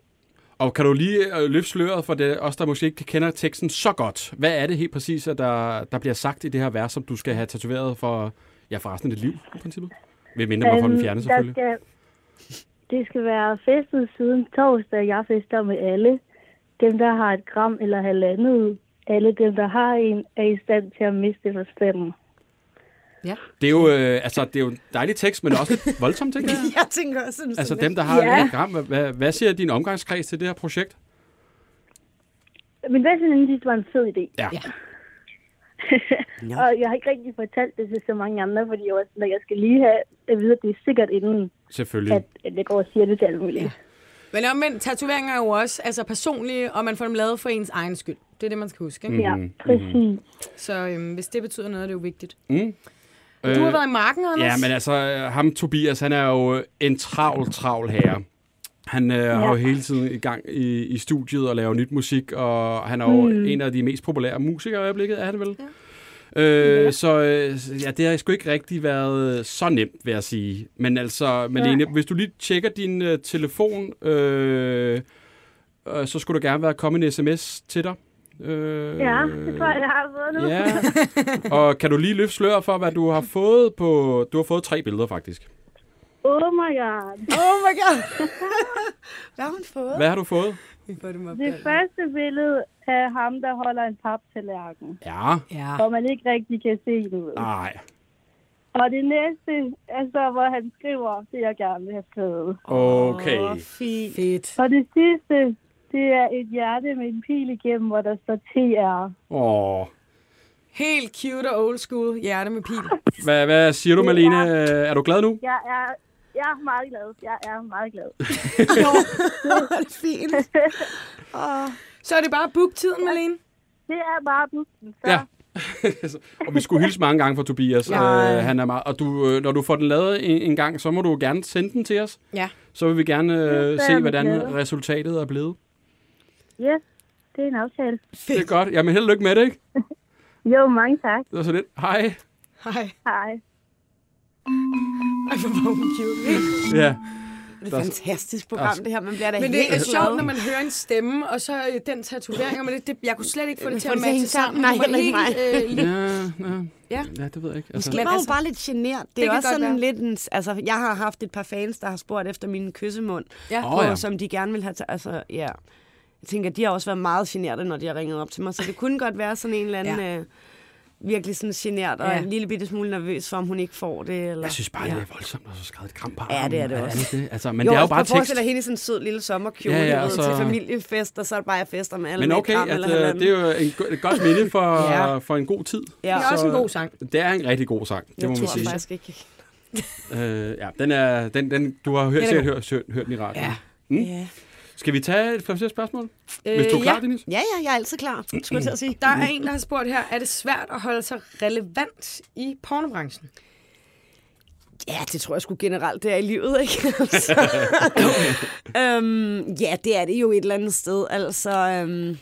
Og kan du lige øh, løfte sløret for det, os, der måske ikke kender teksten så godt? Hvad er det helt præcis, at der, der bliver sagt i det her vers, som du skal have tatoveret for, ja, for resten af dit liv, i princippet? Ved mindre mig for den fjerne, der selvfølgelig. Skal, det skal være festet siden torsdag. Jeg fester med alle. Dem, der har et gram eller halvandet. Alle dem, der har en, er i stand til at miste forstanden. Det er jo, øh, altså, det er jo en dejlig tekst, men også lidt voldsomt, tænker jeg. Jeg tænker også sådan Altså dem, der har Ja. et gram. Hvad, hvad, hvad siger din omgangskreds til det her projekt? Min bedste veninde synes, det var en fed idé. Ja. Ja. Og jeg har ikke rigtig fortalt det til så mange andre, fordi jeg, var sådan, at jeg skal lige have at vide, at det er sikkert inden, Selvfølgelig. at, at jeg går og siger det til alle mulige. Ja. Men omvendt, tatoveringer er jo også altså, personlige, og man får dem lavet for ens egen skyld. Det er det, man skal huske. Ikke? ja, Mhm, præcis. Så øhm, hvis det betyder noget, er det jo vigtigt. Mm. Du har været i marken, Anders. Ja, men altså, øh, ham Tobias, han er jo en travl, travl herre. Han øh, ja. har jo hele tiden i gang i, i studiet og laver nyt musik, og han er jo mm. en af de mest populære musikere i øjeblikket, er han vel? Ja. Øh, ja. Så øh, ja, det har sgu ikke rigtig været så nemt, vil jeg sige. Men altså, Malene, hvis du lige tjekker din øh, telefon, øh, øh, så skulle der gerne være kommet en sms til dig. Øh, Ja, det tror jeg, jeg har fået nu. Ja, og kan du lige løfte slør for, hvad du har fået på... Du har fået tre billeder, faktisk. Oh my god. Oh my god. Hvad har hun fået? Hvad har du fået? Vi får dem op Det første billede er ham, der holder en paptallerken, Ja, Ja. hvor man ikke rigtig kan se noget. nej. Og det næste er så, hvor han skriver, det jeg gerne vil have skrevet. Okay. Åh, fint. Fedt. Og det sidste, det er et hjerte med en pil igennem, hvor der står TR. Åh. Helt cute og old school. Hjerte med pil. Hvad, hvad siger du, Malene? Er du glad nu? Jeg er, jeg er meget glad. Jeg er meget glad. fint. Så er det bare book tiden, Malene. Det er bare bussen. Så Ja. og vi skulle hilse mange gange for Tobias. Ja. Øh, han er meget, og du, øh, når du får den lavet en, en gang, så må du gerne sende den til os. Ja. Så vil vi gerne øh, Det er se, hvordan glæde. resultatet er blevet. yes, det er en aftale. Det er godt. Jamen, held og lykke med det, ikke? Jo, mange tak. Det var så lidt. Hej. Hej. Hej. Ej, hvor var hun cute. Ja. Det er et fantastisk program, Altså- det her. Man bliver da Men det helt er sjovt, når man hører en stemme, og så øh, den tatovering. Men det, det, jeg kunne slet ikke få det til at matche sammen. sammen. Nej, heller ikke mig. øh, Ja, ja. Ja. det ved jeg ikke. Altså, Måske Men var hun altså- bare lidt genert. Det, Det er også sådan være. lidt en... Altså, jeg har haft et par fans, der har spurgt efter min kyssemund, Ja. Åh, oh, ja. som de gerne vil have... til- Altså, ja. Jeg tænker, de har også været meget generte, når de har ringet op til mig, så det kunne godt være sådan en eller anden... Ja. Øh, virkelig sådan genert og Ja. en lille bitte smule nervøs for, om hun ikke får det. Eller, Jeg synes bare, ja. det er voldsomt at så skrevet et kram på Ja, det er det også. det? Altså, men jo, det er jo også bare at tekst. forestille dig hende i sådan en sød lille sommerkjole Ja, ja, ja, og så- til familiefest, og så er det bare jeg fester med alle Men med okay, et kram at, eller øh, halvanden. det er jo en, et godt minde for, Ja. for en god tid. Ja. Det er også en god sang. Det er en rigtig god sang, det jeg må man tror sige. faktisk ikke. Øh, ja, den er, den, den, du har hørt, Den er sikkert hørt, hørt, hørt den i radioen. Ja. Mm? Ja. Skal vi tage et flere spørgsmål? Hvis du er Øh, klar, ja. Dennis? Ja, ja, jeg er altid klar, skulle jeg til at sige. Der er en, der har spurgt her, er det svært at holde sig relevant i pornobranchen? Ja, det tror jeg sgu generelt, det er i livet, ikke? altså, øhm, ja, det er det jo et eller andet sted. Altså, øhm,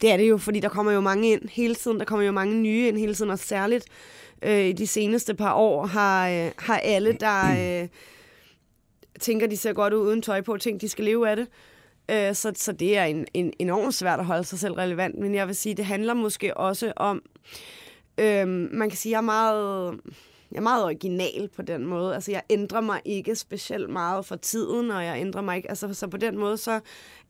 det er det jo, fordi der kommer jo mange ind hele tiden. Der kommer jo mange nye ind hele tiden, og særligt øh, i de seneste par år har, øh, har alle, der øh, tænker, de ser godt ud uden tøj på, tænker, de skal leve af det. Øh, så, så det er en, en, enormt svært at holde sig selv relevant. Men jeg vil sige, det handler måske også om, øh, man kan sige, jeg er meget... Jeg er meget original på den måde. Altså, jeg ændrer mig ikke specielt meget for tiden, og jeg ændrer mig ikke... Altså, så på den måde, så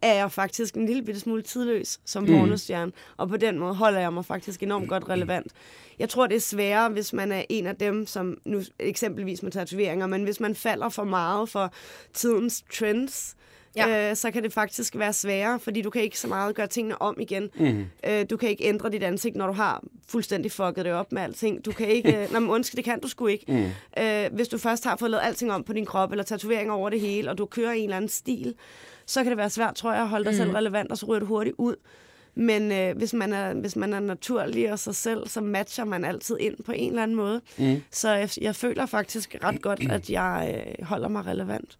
er jeg faktisk en lille bitte smule tidløs som mm. pornostjerne. Og på den måde holder jeg mig faktisk enormt godt relevant. Jeg tror, det er sværere, hvis man er en af dem, som nu eksempelvis med tatoveringer, men hvis man falder for meget for tidens trends, Ja. Ja. øh, så kan det faktisk være sværere, fordi du kan ikke så meget gøre tingene om igen. Mm. Øh, du kan ikke ændre dit ansigt, når du har fuldstændig fucket det op med alting. Du kan ikke... Øh, nå, men undskyld, det kan du sgu ikke. Mm. Øh, hvis du først har fået lavet alting om på din krop, eller tatoveringer over det hele, og du kører i en eller anden stil, så kan det være svært, tror jeg, at holde dig mm. selv relevant, og så ryger du hurtigt ud. Men øh, hvis, man er, hvis man er naturlig og sig selv, så matcher man altid ind på en eller anden måde. Mm. Så jeg, jeg føler faktisk ret godt, at jeg øh, holder mig relevant.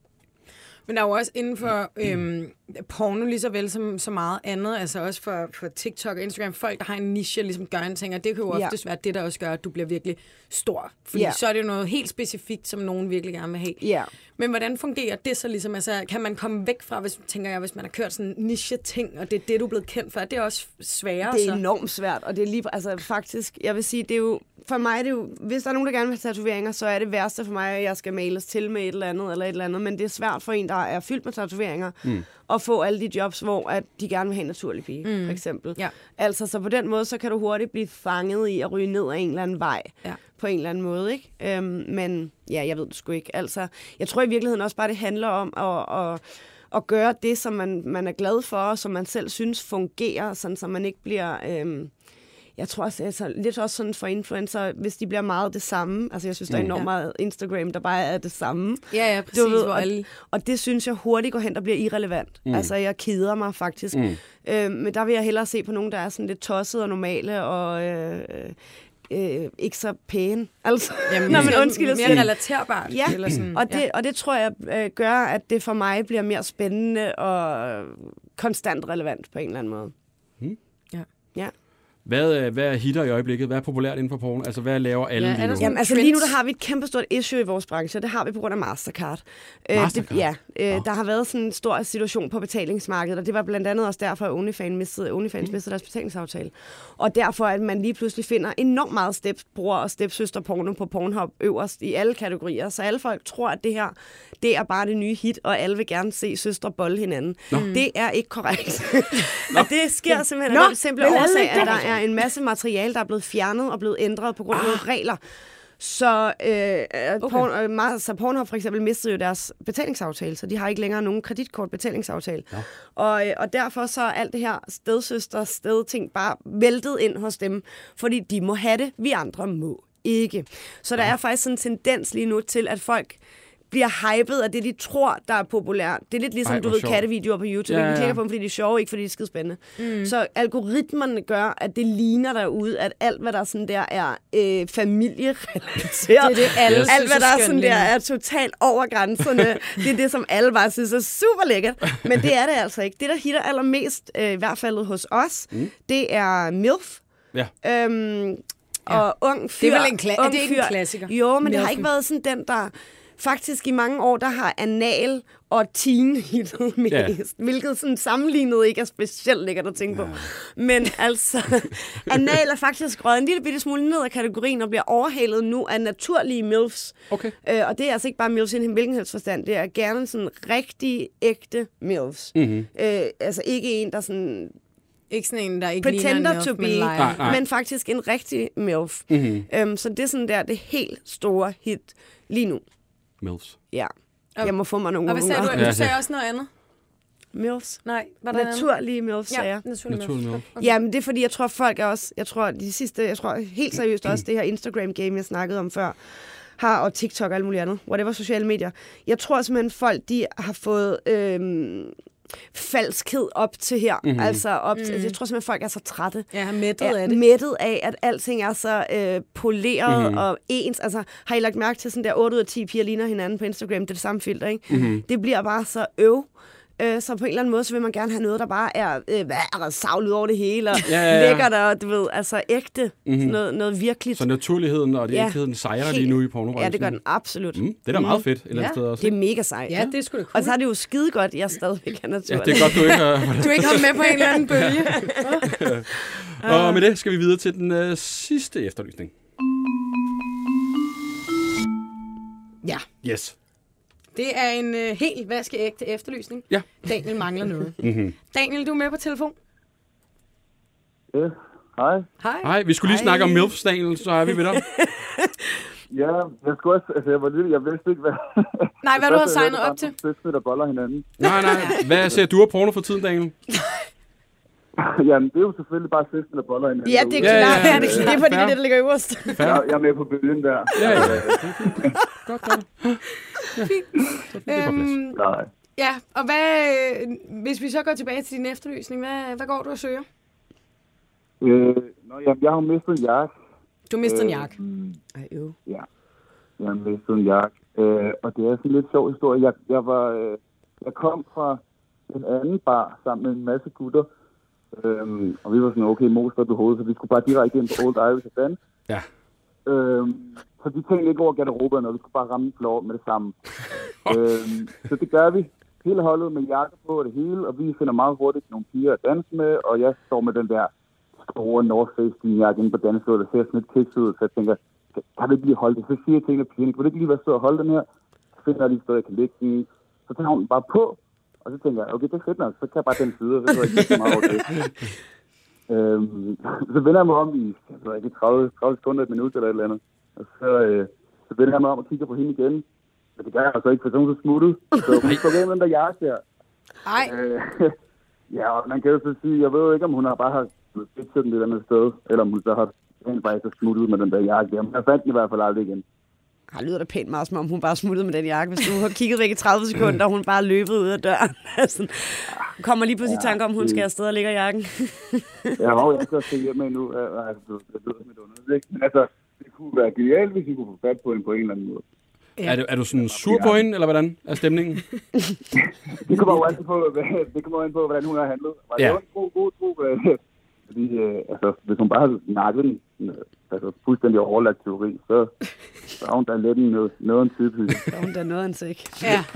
Men der er jo også inden for øhm, porno lige så vel som så meget andet, altså også for, for TikTok og Instagram, folk, der har en niche, ligesom gør en ting, og det kan jo Ja. oftest være det, der også gør, at du bliver virkelig stor. Fordi Ja. så er det jo noget helt specifikt, som nogen virkelig gerne vil have. Ja. Men hvordan fungerer det så ligesom? Altså, kan man komme væk fra, hvis, tænker jeg, hvis man har kørt sådan en niche-ting, og det er det, du er blevet kendt for, er det også sværere? Det er så? enormt svært, og det er lige, altså faktisk, jeg vil sige, det er jo, for mig er det jo, hvis der er nogen, der gerne vil have tatoveringer, så er det værste for mig, at jeg skal males til med et eller andet, eller et eller andet, men det er svært for en, der er fyldt med tatoveringer, mm. at få alle de jobs, hvor at de gerne vil have en naturlig pige, mm. for eksempel. Ja. Altså, så på den måde, så kan du hurtigt blive fanget i at ryge ned ad en eller anden vej, Ja. på en eller anden måde, ikke? Øhm, men ja, jeg ved det sgu ikke. Altså, jeg tror i virkeligheden også bare, det handler om at, at, at gøre det, som man, man er glad for, og som man selv synes fungerer, sådan så man ikke bliver... Øhm, jeg tror også, altså, lidt også sådan for influencer, hvis de bliver meget det samme. Altså, jeg synes, der er enormt meget Instagram, der bare er det samme. Ja, ja, præcis. Du ved, og, alle... og det synes jeg hurtigt går hen og bliver irrelevant. Mm. Altså, jeg keder mig faktisk. Mm. Øh, men der vil jeg hellere se på nogen, der er sådan lidt tosset og normale og øh, øh, ikke så pæne. Altså, Jamen, Nå, men mere- undskyld at Mere sige. relaterbart. Ja, Eller sådan, og, det, og det tror jeg øh, gør, at det for mig bliver mere spændende og konstant relevant på en eller anden måde. Ja. Ja. Hvad, øh, hvad er hitter i øjeblikket? Hvad er populært inden for porno? Altså, hvad laver alle Ja, lige nu? Jamen, altså lige nu der har vi et kæmpe stort issue i vores branche, og det har vi på grund af Mastercard. Øh, Mastercard? Det, ja, øh, der har været sådan en stor situation på betalingsmarkedet, og det var blandt andet også derfor, at OnlyFans mistede, OnlyFans mistede deres betalingsaftale. Og derfor, at man lige pludselig finder enormt meget stepbror og stepsøster porno på Pornhub øverst i alle kategorier. Så alle folk tror, at det her, det er bare det nye hit, og alle vil gerne se søstre bolle hinanden. Nå. Det er ikke korrekt. og det sker simpelthen af den simple årsag, at det? der er en masse materiale, der er blevet fjernet og blevet ændret på grund af nogle regler. Så, øh, okay. porn, øh, så Pornhub for eksempel mistede jo deres betalingsaftale, så de har ikke længere nogen kreditkortbetalingsaftale. Ja. Og, øh, og derfor så er alt det her stedsøster, stedting bare væltet ind hos dem, fordi de må have det, vi andre må ikke. Så der er faktisk sådan en tendens lige nu til, at folk bliver hypet af det, de tror, der er populært. Det er lidt ligesom, Ej, du ved, sjovt. kattevideoer på YouTube. Ja, Ja. Vi klikker på dem, fordi de er sjove, ikke fordi de er skide spændende. Mm. Så algoritmerne gør, at det ligner derude, at alt, hvad der sådan der er øh, familierelateret, Det er det, alle Yes. alt, hvad der er sådan der, er totalt over grænserne. det er det, som alle bare synes er super lækkert. Men det er det altså ikke. Det, der hitter allermest, øh, i hvert fald hos os, mm. det er MILF. Ja. Øhm, og ung fyr. Det er vel en kla- er det ikke en klassiker? Jo, men det har Milfen. ikke været sådan den, der... Faktisk i mange år, der har anal og teen hittet mest, Ja. hvilket sådan sammenlignet ikke er specielt lækkert at tænke på. Men altså, anal er faktisk røget en lille bitte smule ned af kategorien og bliver overhalet nu af naturlige MILFs. Okay. Øh, og det er altså ikke bare MILFs i en hvilken helst forstand. Det er gerne sådan rigtig ægte MILFs. Mm-hmm. Øh, altså ikke en, der sådan Ikke sådan en, der ikke pretender ligner en to be, men. Nej, nej. men faktisk en rigtig MILF. Mhm. Mm-hmm. Øhm, så det er sådan der det helt store hit lige nu. Mills. Ja. Og- Jeg må få mig nogle Og hvad sagde du? unger. Ja, Du sagde også noget andet. MILFs. Nej, var der Naturlige MILFs, sagde Ja, jeg. naturlig Naturlig milf. milf. Okay. Jamen, det er fordi, jeg tror, folk er også... Jeg tror, de sidste... Jeg tror helt seriøst også, det her Instagram-game, jeg snakkede om før, har, og TikTok og alt muligt andet, whatever sociale medier. Jeg tror simpelthen, folk de har fået øhm, falskhed op til her. Mm-hmm. Altså, op til, jeg tror simpelthen, folk er så trætte. Ja, er mættet af det. mættet af, at alting er så øh, poleret mm. og ens. Altså, har I lagt mærke til sådan der 8 ud af 10 piger ligner hinanden på Instagram? Det er det samme filter, ikke? Mm-hmm. Det bliver bare så øv. Øh, så på en eller anden måde, så vil man gerne have noget, der bare er øh, hvad, er savlet over det hele, og Ja, ja, ja. lækkert, og du ved, altså ægte. Mm-hmm. Noget, noget virkeligt. Så naturligheden og det Ja, ægtheden sejrer helt- lige nu i pornobranchen. Ja, det gør den absolut. Mm, det er da meget fedt et eller andet Ja, sted også. Det er mega sejt. Ja, det er sgu da cool. Og så er det jo skide godt, jeg stadigvæk er Ja, naturlig. det er godt, du ikke har... Du er ikke med på en eller anden bølge. Og med det skal vi videre til den øh, sidste efterlysning. Ja, Yes. Det er en øh, helt vaskeægte efterlysning. Ja. Daniel mangler noget. Mm-hmm. Daniel, du er med på telefon. Ja, hej. Hej. Hej, vi skulle lige Hej. snakke om MILFs, Daniel, så er vi ved dig. Ja, jeg skulle også, altså jeg var lille, jeg vidste ikke, hvad... Nej, hvad du har signet op til. Søskende, der boller hinanden. Nej, nej. Hvad ser du af porno for tiden, Daniel? Jamen, det er jo selvfølgelig bare søskende, der boller hinanden. Ja, det er Ja, klart. ja, Ja, ja. det, er, det er fordi, det er det, der ligger øverst. Fair. Jeg, jeg er med på bølgen der. Ja, ja. Godt, godt. Plads. Øhm, Nej. ja, og hvad, øh, hvis vi så går tilbage til din efterlysning, hvad, hvad går du og søger? Øh, nå, jamen, jeg har mistet en jakke. Du mister en Øh, jakke. Ej, øv. Ja, jeg har mistet en jakke. Øh, og det er sådan en lidt sjov historie. Jeg, jeg, var, øh, jeg kom fra en anden bar sammen med en masse gutter. Øhm, og vi var sådan, okay, moster på hovedet, så vi skulle bare direkte ind på Old Irish og danse. Ja. Øhm, så de tænkte ikke over garderoberne, og vi skulle bare ramme floor med det samme. øhm, så det gør vi. Hele holdet med jakke på og det hele, og vi finder meget hurtigt nogle piger at danse med, og jeg står med den der store North Face jakke inde på dansegulvet, der ser sådan lidt kiks ud, så jeg tænker, kan vi ikke lige holde det? Så siger jeg til en af pigerne, kunne det ikke lige være sød at holde den her? Så finder jeg lige et sted, jeg kan lægge den. Så tager hun den bare på, og så tænker jeg, okay, det er fedt nok, så kan jeg bare den side, og så jeg ikke så meget over det. Øhm, så vender jeg mig om i jeg ved ikke, 30, 30 sekunder, et minut eller et eller andet. Og så, øh, så vender jeg mig om og kigger på hende igen. Men det gør jeg altså ikke, for så er hun så smuttet. Så hun står med den der jakke der. Ej, Øh, ja, og man kan jo så sige, jeg ved jo ikke, om hun har bare har fikset den et eller andet sted, eller om hun så har rent faktisk smuttet med den der jakke der. Men jeg fandt den i hvert fald aldrig igen. Ej, lyder da pænt meget, som om hun bare smuttede med den jakke. Hvis du har kigget væk i 30 sekunder, og hun bare løbet ud af døren. Altså, kommer lige pludselig i tanke om, hun skal afsted og lægge jakken. Jeg har jo ikke også til hjem med nu. Det lyder som et underligt, ikke? Men altså, det kunne være genialt, hvis vi kunne få fat på hende på en eller anden måde. Er, du, er du sådan sur på hende, eller hvordan er stemningen? Det kommer jo altid på, det kommer an på, hvordan hun har handlet. Var det Ja. ja. en god, god tro? Fordi, øh, altså, hvis hun bare havde nakket den, altså fuldstændig overlagt teori, så, så er hun da lidt en noget, noget en type. Så er hun da noget af en sæk. ja.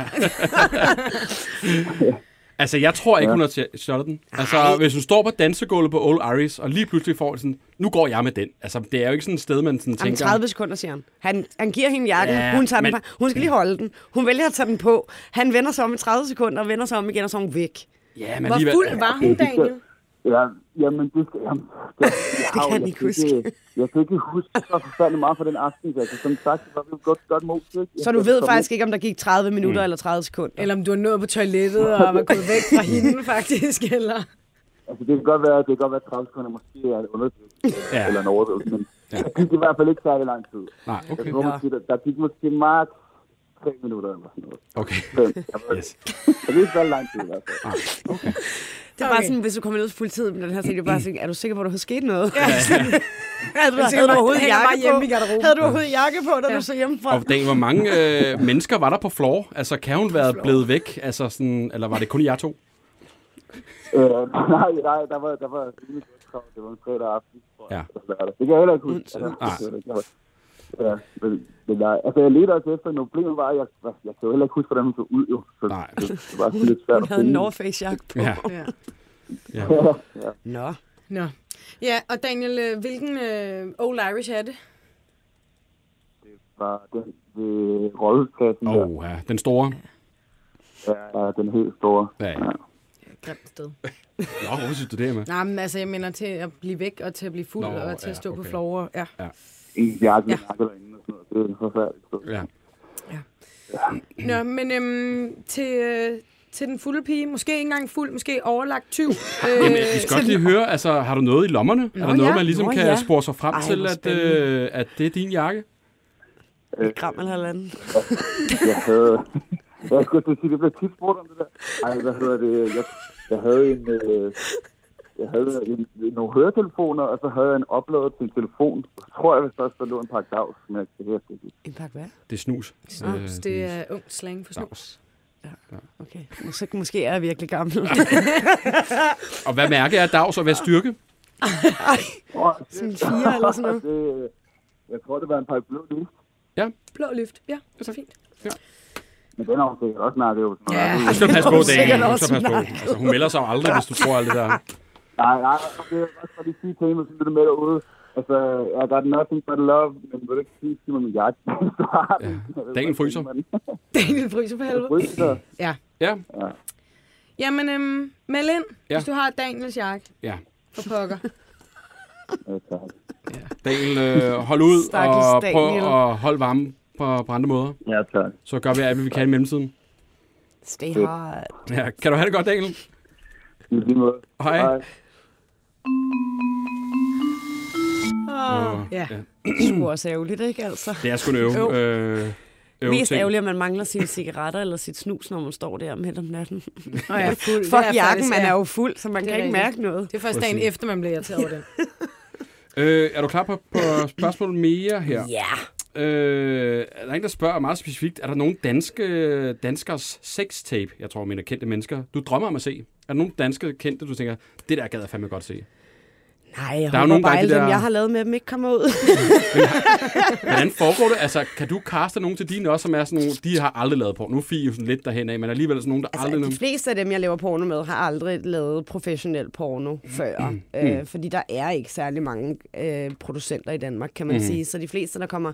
Altså, jeg tror ikke, hun har shottet den. Altså, hvis hun står på dansegulvet på Old Iris, og lige pludselig får sådan, nu går jeg med den. Altså, det er jo ikke sådan et sted, man sådan Jamen, tænker... 30 sekunder, siger han. Han, han giver hende jakken, Ja, ja, hun, tager men- den, på. hun skal lige holde den. Hun vælger at tage den på. Han vender sig om i 30 sekunder, og vender sig om igen, og så er hun væk. Ja, men Hvor alligevel... fuld var hun, Daniel? Ja, jamen, det skal... Jamen, jeg, jeg, har jo- kan jeg ikke huske. Jeg kan ikke huske så forfærdeligt meget fra den aften. Altså, som sagt, det var vi jo godt, godt mod. Ikke? Så du ved faktisk ikke, om der gik 30 minutter mm. eller 30 sekunder. Eller om du har nået på toilettet og var gået væk fra hende, faktisk, eller... Altså, det kan godt være, det kan godt være 30 sekunder måske er det undersøgt, Ja. ja. eller en overdrivelse, men ja. det gik i hvert fald ikke særlig lang tid. Nej, okay. Jeg tror måske, der, der gik måske maks 3 minutter eller sådan noget. Okay. Fem. Jeg ved, Yes. det er ikke så lang tid i hvert fald. Det er bare Okay. sådan, hvis du kommer ud til politiet med den her ting, det er bare sådan, er du sikker på, at der er sket noget? Ja. havde, du, sikker havde du overhovedet er bare jakke hjemme på? i garderoben. Havde du overhovedet jakke på, da Ja. du så hjemmefra? Og Dan, hvor mange øh, mennesker var der på floor? Altså, kan hun være blevet væk? Altså, sådan, eller var det kun jer to? Øh, nej, nej, der var, der var. Det var en fredag aften. Ja. Det kan jeg heller ikke huske. Altså, Det jeg. Jeg Ja, men, men jeg, altså, jeg ledte også efter, noget problemet var, at jeg, jeg kan jo heller ikke huske, hvordan hun så ud, jo. Så Nej. det, det var lidt svært Hun at havde en. North Face jakke på. Ja. Ja. ja. Nå. Nå. Ja, og Daniel, øh, hvilken øh, Old Irish er det? Var den ved rådhuskassen Åh, der. oh, ja. Den store. Ja, ja, den helt store. Ja, ja. Grimt sted. Nå, hvorfor synes du det, med? Nej, men altså, jeg mener til at blive væk og til at blive fuld Nå, og til ja, at stå på okay. floor. Ja. En jakke Ja. med nakke derinde og sådan noget. Det er forfærdeligt. sted. Ja. Nå, men øhm, til, øh, til den fulde pige, måske ikke engang fuld, måske overlagt 20. Øh, Jamen, vi skal også lige høre, altså, har du noget i lommerne? er der noget, ja. man ligesom Nå, kan ja. spore sig frem Ej, til, at, øh, at det er din jakke? Et gram eller halvanden. Jeg havde, Jeg skulle til at sige, det blev tit spurgt om det der. Ej, hvad hedder det? Jeg, jeg havde en... Øh, jeg havde en, nogle høretelefoner, og så havde jeg en opladet til en telefon. Så tror jeg, hvis der også lå en pakke dags, men jeg kan høre det. En pakke hvad? Det er snus. Snus, det er ung slang for snus. Okay. Så måske er jeg virkelig gammel. Og hvad mærke er dags, og hvad styrke? Oh, Sådan fire eller sådan noget. Det, jeg tror, det var en pakke blå lys. Blå lyft. Ja, det er fint. Men den har hun sikkert også snakket. Ja. Du skal passe på, hun Daniel. Også skal passe på. Altså, hun melder sig aldrig, hvis du tror alt det der. Nej, nej, det er også for de sige til mig, sådan lidt med derude. Altså, I got nothing but love, men vil du ikke sige til mig min jakke? Den. Daniel fryser. Daniel fryser på helvede. Fryser. Ja. Ja, Jamen, øhm, meld ind, Ja. hvis du har Daniels jakke. ja. For pokker. Ja, tak. Daniel, øh, hold ud Stakkels og Daniel. prøv at holde varme på, på andre måder. Ja, tak. Så gør vi alt, hvad vi kan i mellemtiden. Stay hard. Ja, kan du have det godt, Daniel? I lige måde. Hej. Hej. Og- Ja. Det er også ærgerligt, ikke altså? Det er sgu en øve. Jo. Øh, Mest ting. ærgerligt, at man mangler sine cigaretter eller sit snus, når man står der midt om natten. Og jeg er fuld. Fuck Det er jakken, faktisk- man ja. er jo fuld, så man Det kan ikke rigtigt. mærke noget. Det er først dagen Præcis. efter, man bliver irriteret over den. Øh, er du klar på, på spørgsmål mere her? Ja. Øh, er der en, der spørger meget specifikt, er der nogen danske danskers sextape, jeg tror, mine kendte mennesker, du drømmer om at se? Er der nogle danske kendte, du tænker, det der gad jeg fandme godt se? Nej, jeg Der er jo nogle bare, alle de dem, der- jeg har lavet med dem, ikke kommer ud. Hvordan foregår det? Altså, kan du kaste nogen til dine også, som er sådan nogle, de har aldrig lavet på. Nu er jo sådan lidt derhen af, men alligevel sådan nogen, der Altså, aldrig... de fleste af dem, jeg laver porno med, har aldrig lavet professionel porno før. Mm. Øh, fordi der er ikke særlig mange øh, producenter i Danmark, kan man Mm. mm. sige. Så de fleste, der kommer,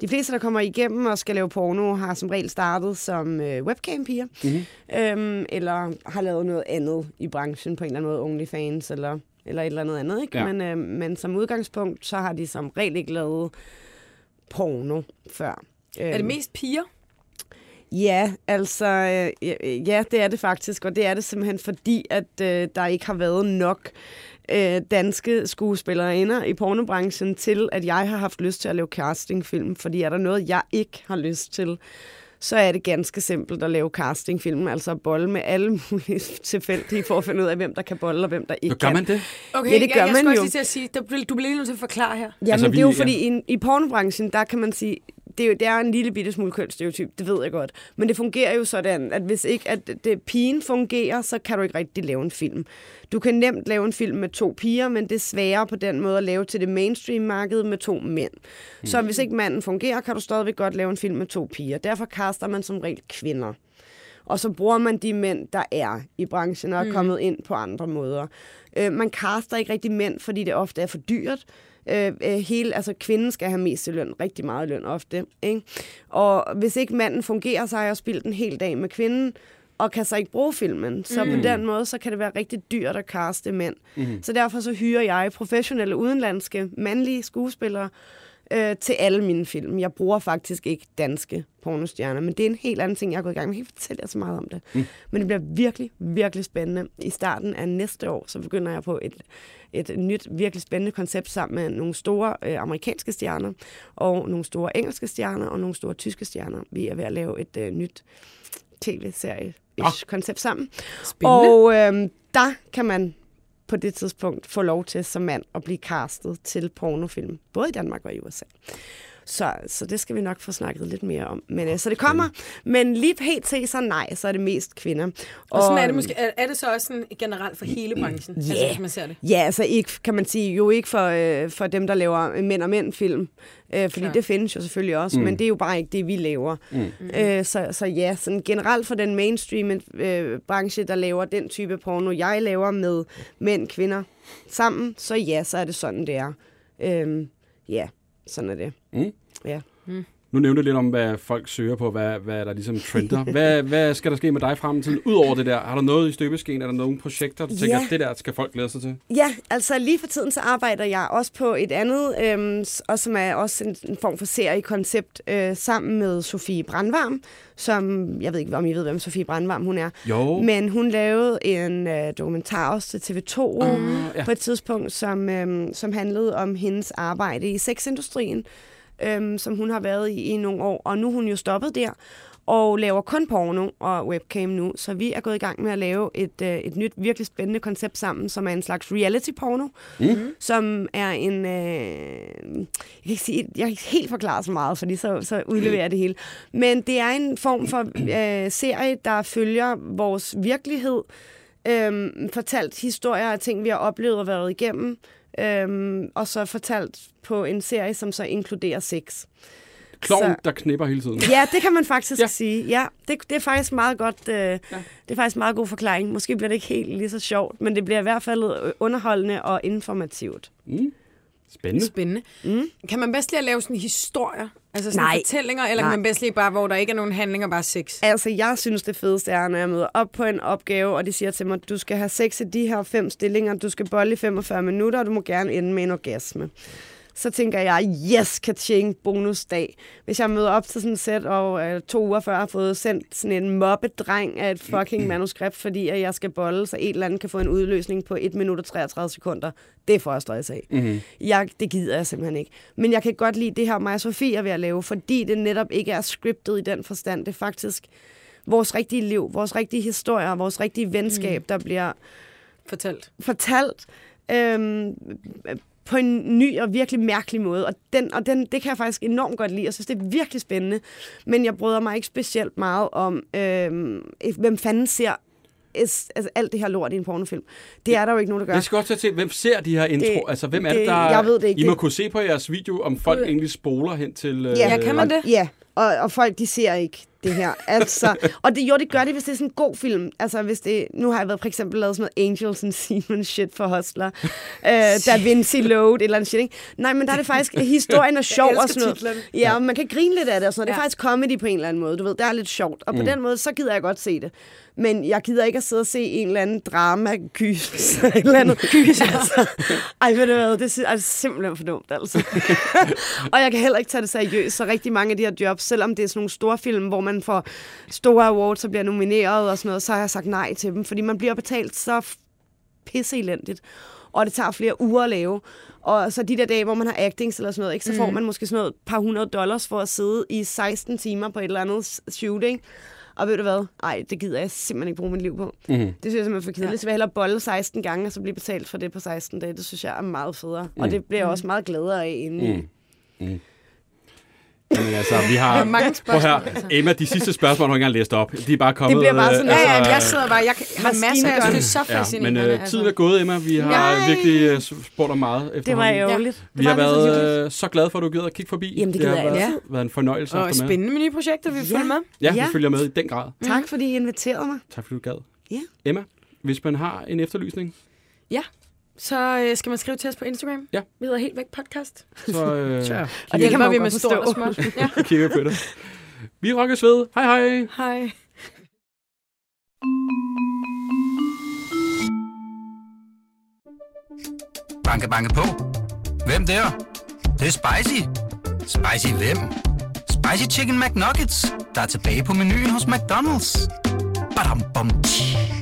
de fleste, der kommer igennem og skal lave porno, har som regel startet som øh, webcam-piger. Mhm. Øhm, eller har lavet noget andet i branchen, på en eller anden måde, OnlyFans eller, eller et eller andet andet. Ikke? Ja. Men, øh, men som udgangspunkt, så har de som regel ikke lavet porno før. Er det Øhm, mest piger? Ja, altså, øh, ja, det er det faktisk, og det er det simpelthen fordi, at øh, der ikke har været nok øh, danske skuespillere i pornobranchen til, at jeg har haft lyst til at lave castingfilm, fordi er der noget, jeg ikke har lyst til, så er det ganske simpelt at lave castingfilm, altså at bolle med alle mulige tilfældige for at finde ud af, hvem der kan bolle og hvem der ikke Gør kan. man det? Okay, Ja, det gør jeg, jeg man jo. også lige til at sige, der, du bliver lige nødt til at forklare her. Jamen, Altså, det vi- er jo ja. fordi, i, i pornobranchen, der kan man sige, det er, jo, det er en lille bitte smule kønsstereotyp, det ved jeg godt. Men det fungerer jo sådan, at hvis ikke at det, pigen fungerer, så kan du ikke rigtig lave en film. Du kan nemt lave en film med to piger, men det er sværere på den måde at lave til det mainstream-marked med to mænd. Så hvis ikke manden fungerer, kan du stadigvæk godt lave en film med to piger. Derfor kaster man som regel kvinder. Og så bruger man de mænd, der er i branchen og er kommet ind på andre måder. Øh, man kaster ikke rigtig mænd, fordi det ofte er for dyrt. Øh, øh, hele, altså kvinden skal have mest i løn, rigtig meget løn ofte. Ikke? Og hvis ikke manden fungerer, så har jeg spildt en hel dag med kvinden, og kan så ikke bruge filmen. Så mm. på den måde, så kan det være rigtig dyrt at kaste mænd. Mm. Så derfor så hyrer jeg professionelle udenlandske mandlige skuespillere øh, til alle mine film. Jeg bruger faktisk ikke danske pornostjerner, men det er en helt anden ting, jeg er gået i gang med. Jeg kan ikke fortælle jer så meget om det. Mm. Men det bliver virkelig, virkelig spændende. I starten af næste år, så begynder jeg på et, et nyt, virkelig spændende koncept sammen med nogle store øh, amerikanske stjerner, og nogle store engelske stjerner, og nogle store tyske stjerner. Vi er ved at lave et øh, nyt tv-serie koncept sammen. Spændende. Og øh, der kan man på det tidspunkt få lov til som mand at blive castet til pornofilm, både i Danmark og i USA. Så, så det skal vi nok få snakket lidt mere om. Men, øh, så det kommer, men lige pt. så nej, så er det mest kvinder. Og sådan er det måske. Er, er det så også sådan generelt for hele branchen? Altså, Ja. hvis man ser det. Ja, altså ikke, kan man sige, jo ikke for, øh, for dem, der laver mænd og mænd film, øh, fordi Klart. det findes jo selvfølgelig også, mm. men det er jo bare ikke det, vi laver. Mm. Øh, så, så ja, sådan generelt for den mainstream øh, branche, der laver den type porno, jeg laver med mænd og kvinder sammen, så ja, så er det sådan, det er. Øh, ja, sådan er det. Mm. Ja. Nu nævnte lidt om, hvad folk søger på, hvad, hvad der ligesom trender. Hvad, hvad skal der ske med dig i fremtiden? Udover det der, har der noget i støbeskeen? Er der nogle projekter, du tænker, Ja. det der skal folk glæde sig til? Ja, altså lige for tiden så arbejder jeg også på et andet, øhm, og som er også en, en form for seriekoncept, øh, sammen med Sofie Brandvarm, som, jeg ved ikke, om I ved, hvem Sofie Brandvarm hun er, Jo. men hun lavede en øh, dokumentar også til TV2 uh, ja. på et tidspunkt, som, øhm, som handlede om hendes arbejde i sexindustrien, øhm, som hun har været i i nogle år, og nu er hun jo stoppet der. og laver kun porno og webcam nu. Så vi er gået i gang med at lave et, øh, et nyt, virkelig spændende koncept sammen, som er en slags reality-porno, mm. som er en... Øh, jeg, kan ikke sige, jeg kan ikke helt forklare så meget, fordi så, så udleverer jeg det hele. Men det er en form for øh, serie, der følger vores virkelighed, øh, fortalt historier af ting, vi har oplevet og været igennem, øh, og så fortalt på en serie, som så inkluderer sex. Kloven, Så- der knipper hele tiden. Ja, det kan man faktisk Ja. sige. Ja, det, det er faktisk meget godt. Øh, ja. Det er faktisk meget god forklaring. Måske bliver det ikke helt lige så sjovt, men det bliver i hvert fald underholdende og informativt. Spændende. Spændende. Mm. Kan man bedst lige at lave sådan historier? Altså sådan Nej. fortællinger, eller Nej. kan man bedst lige bare, hvor der ikke er nogen handlinger, bare sex? Altså, jeg synes, det fedeste er, når jeg møder op på en opgave, og de siger til mig, du skal have sex i de her fem stillinger, du skal bolle i 45 minutter, og du må gerne ende med en orgasme. Så tænker jeg, yes, kaching, bonusdag. Hvis jeg møder op til sådan et sæt, og øh, to uger før har fået sendt sådan en mobbedreng af et fucking manuskript, fordi at jeg skal bolle, så et eller andet kan få en udløsning på 1 minut og 33 sekunder, det får jeg stress af. Mm-hmm. Jeg, det gider jeg simpelthen ikke. Men jeg kan godt lide det her, Maja Sofie er ved at lave, fordi det netop ikke er scriptet i den forstand. Det er faktisk vores rigtige liv, vores rigtige historier, vores rigtige venskab, mm. der bliver Fortalt. fortalt øhm, på en ny og virkelig mærkelig måde. Og, den, og den, det kan jeg faktisk enormt godt lide. Jeg synes, det er virkelig spændende. Men jeg bryder mig ikke specielt meget om, øhm, hvem fanden ser es- altså, alt det her lort i en pornofilm. Det er der jo ikke nogen, der gør. Jeg skal også til, hvem ser de her intro? Det- altså, hvem er det, der... jeg ved det ikke. I må kunne se på jeres video, om folk egentlig spoler hen til... øh, Ja, kan man det? Ja, og, og folk, de ser ikke det her. Altså, og det, jo, det gør det, hvis det er sådan en god film. Altså, hvis det, nu har jeg været for eksempel lavet sådan noget Angels and Seaman shit for Hustler. uh, Da Vinci Load, eller andet shit, ikke? Nej, men der er det faktisk, historien er sjov og sådan noget. titlerne. Ja, og man kan grine lidt af det og sådan noget. Det er Ja. faktisk comedy på en eller anden måde, du ved. Det er lidt sjovt. Og på den måde, så gider jeg godt se det. Men jeg gider ikke at sidde og se en eller anden drama gys eller andet. Gys, altså. Ej, ved du hvad, det er simpelthen for dumt, altså. og jeg kan heller ikke tage det seriøst, så rigtig mange af de her jobs, selvom det er sådan nogle store film, hvor man får store awards og bliver nomineret og sådan noget, så har jeg sagt nej til dem, fordi man bliver betalt så pisse elendigt, og det tager flere uger at lave. Og så de der dage, hvor man har actings eller sådan noget, ikke, så får man måske sådan noget par hundrede dollars for at sidde i 16 timer på et eller andet s- shoot, ikke? Og ved du hvad? Ej, det gider jeg simpelthen ikke bruge mit liv på. Mm-hmm. Det synes jeg simpelthen er for kedeligt. Så vil jeg hellere bolle 16 gange, og så blive betalt for det på 16 dage. Det synes jeg er meget federe. Mm. Og det bliver jeg også meget gladere af inden. Mm. Jamen, altså, vi har... mange Prøv her, Emma, de sidste spørgsmål har du ikke engang læst op. De er bare kommet... Det bliver bare sådan, øh, Ja, ja, ja, jeg sidder bare, jeg har masser, synes, det er så Ja, fascinerende. men øh, tiden er gået, Emma. Vi har Nej. virkelig øh, spurgt dig meget Det var ærgerligt. Vi har Det været øh, så glade for, at du gider at kigge forbi. Jamen, det har gider jeg været, altid. været en fornøjelse at Og spændende med nye projekter, vi følger med. Ja, vi Ja. følger med i den grad. Tak, fordi I inviterede mig. Tak fordi du gad. Ja. Emma, hvis man har en efterlysning, Ja. Så øh, skal man skrive til os på Instagram. Ja. Vi hedder Helt Væk Podcast. så øh, Sure. Og det kan man vi med stort og småt. Ja. kigger på det. Vi rokkes ved. Hej hej. Hej. Banke, banke på. Hvem der? Det, det er spicy. Spicy hvem? Spicy Chicken McNuggets, der er tilbage på menuen hos McDonald's. Badum, bom, tji.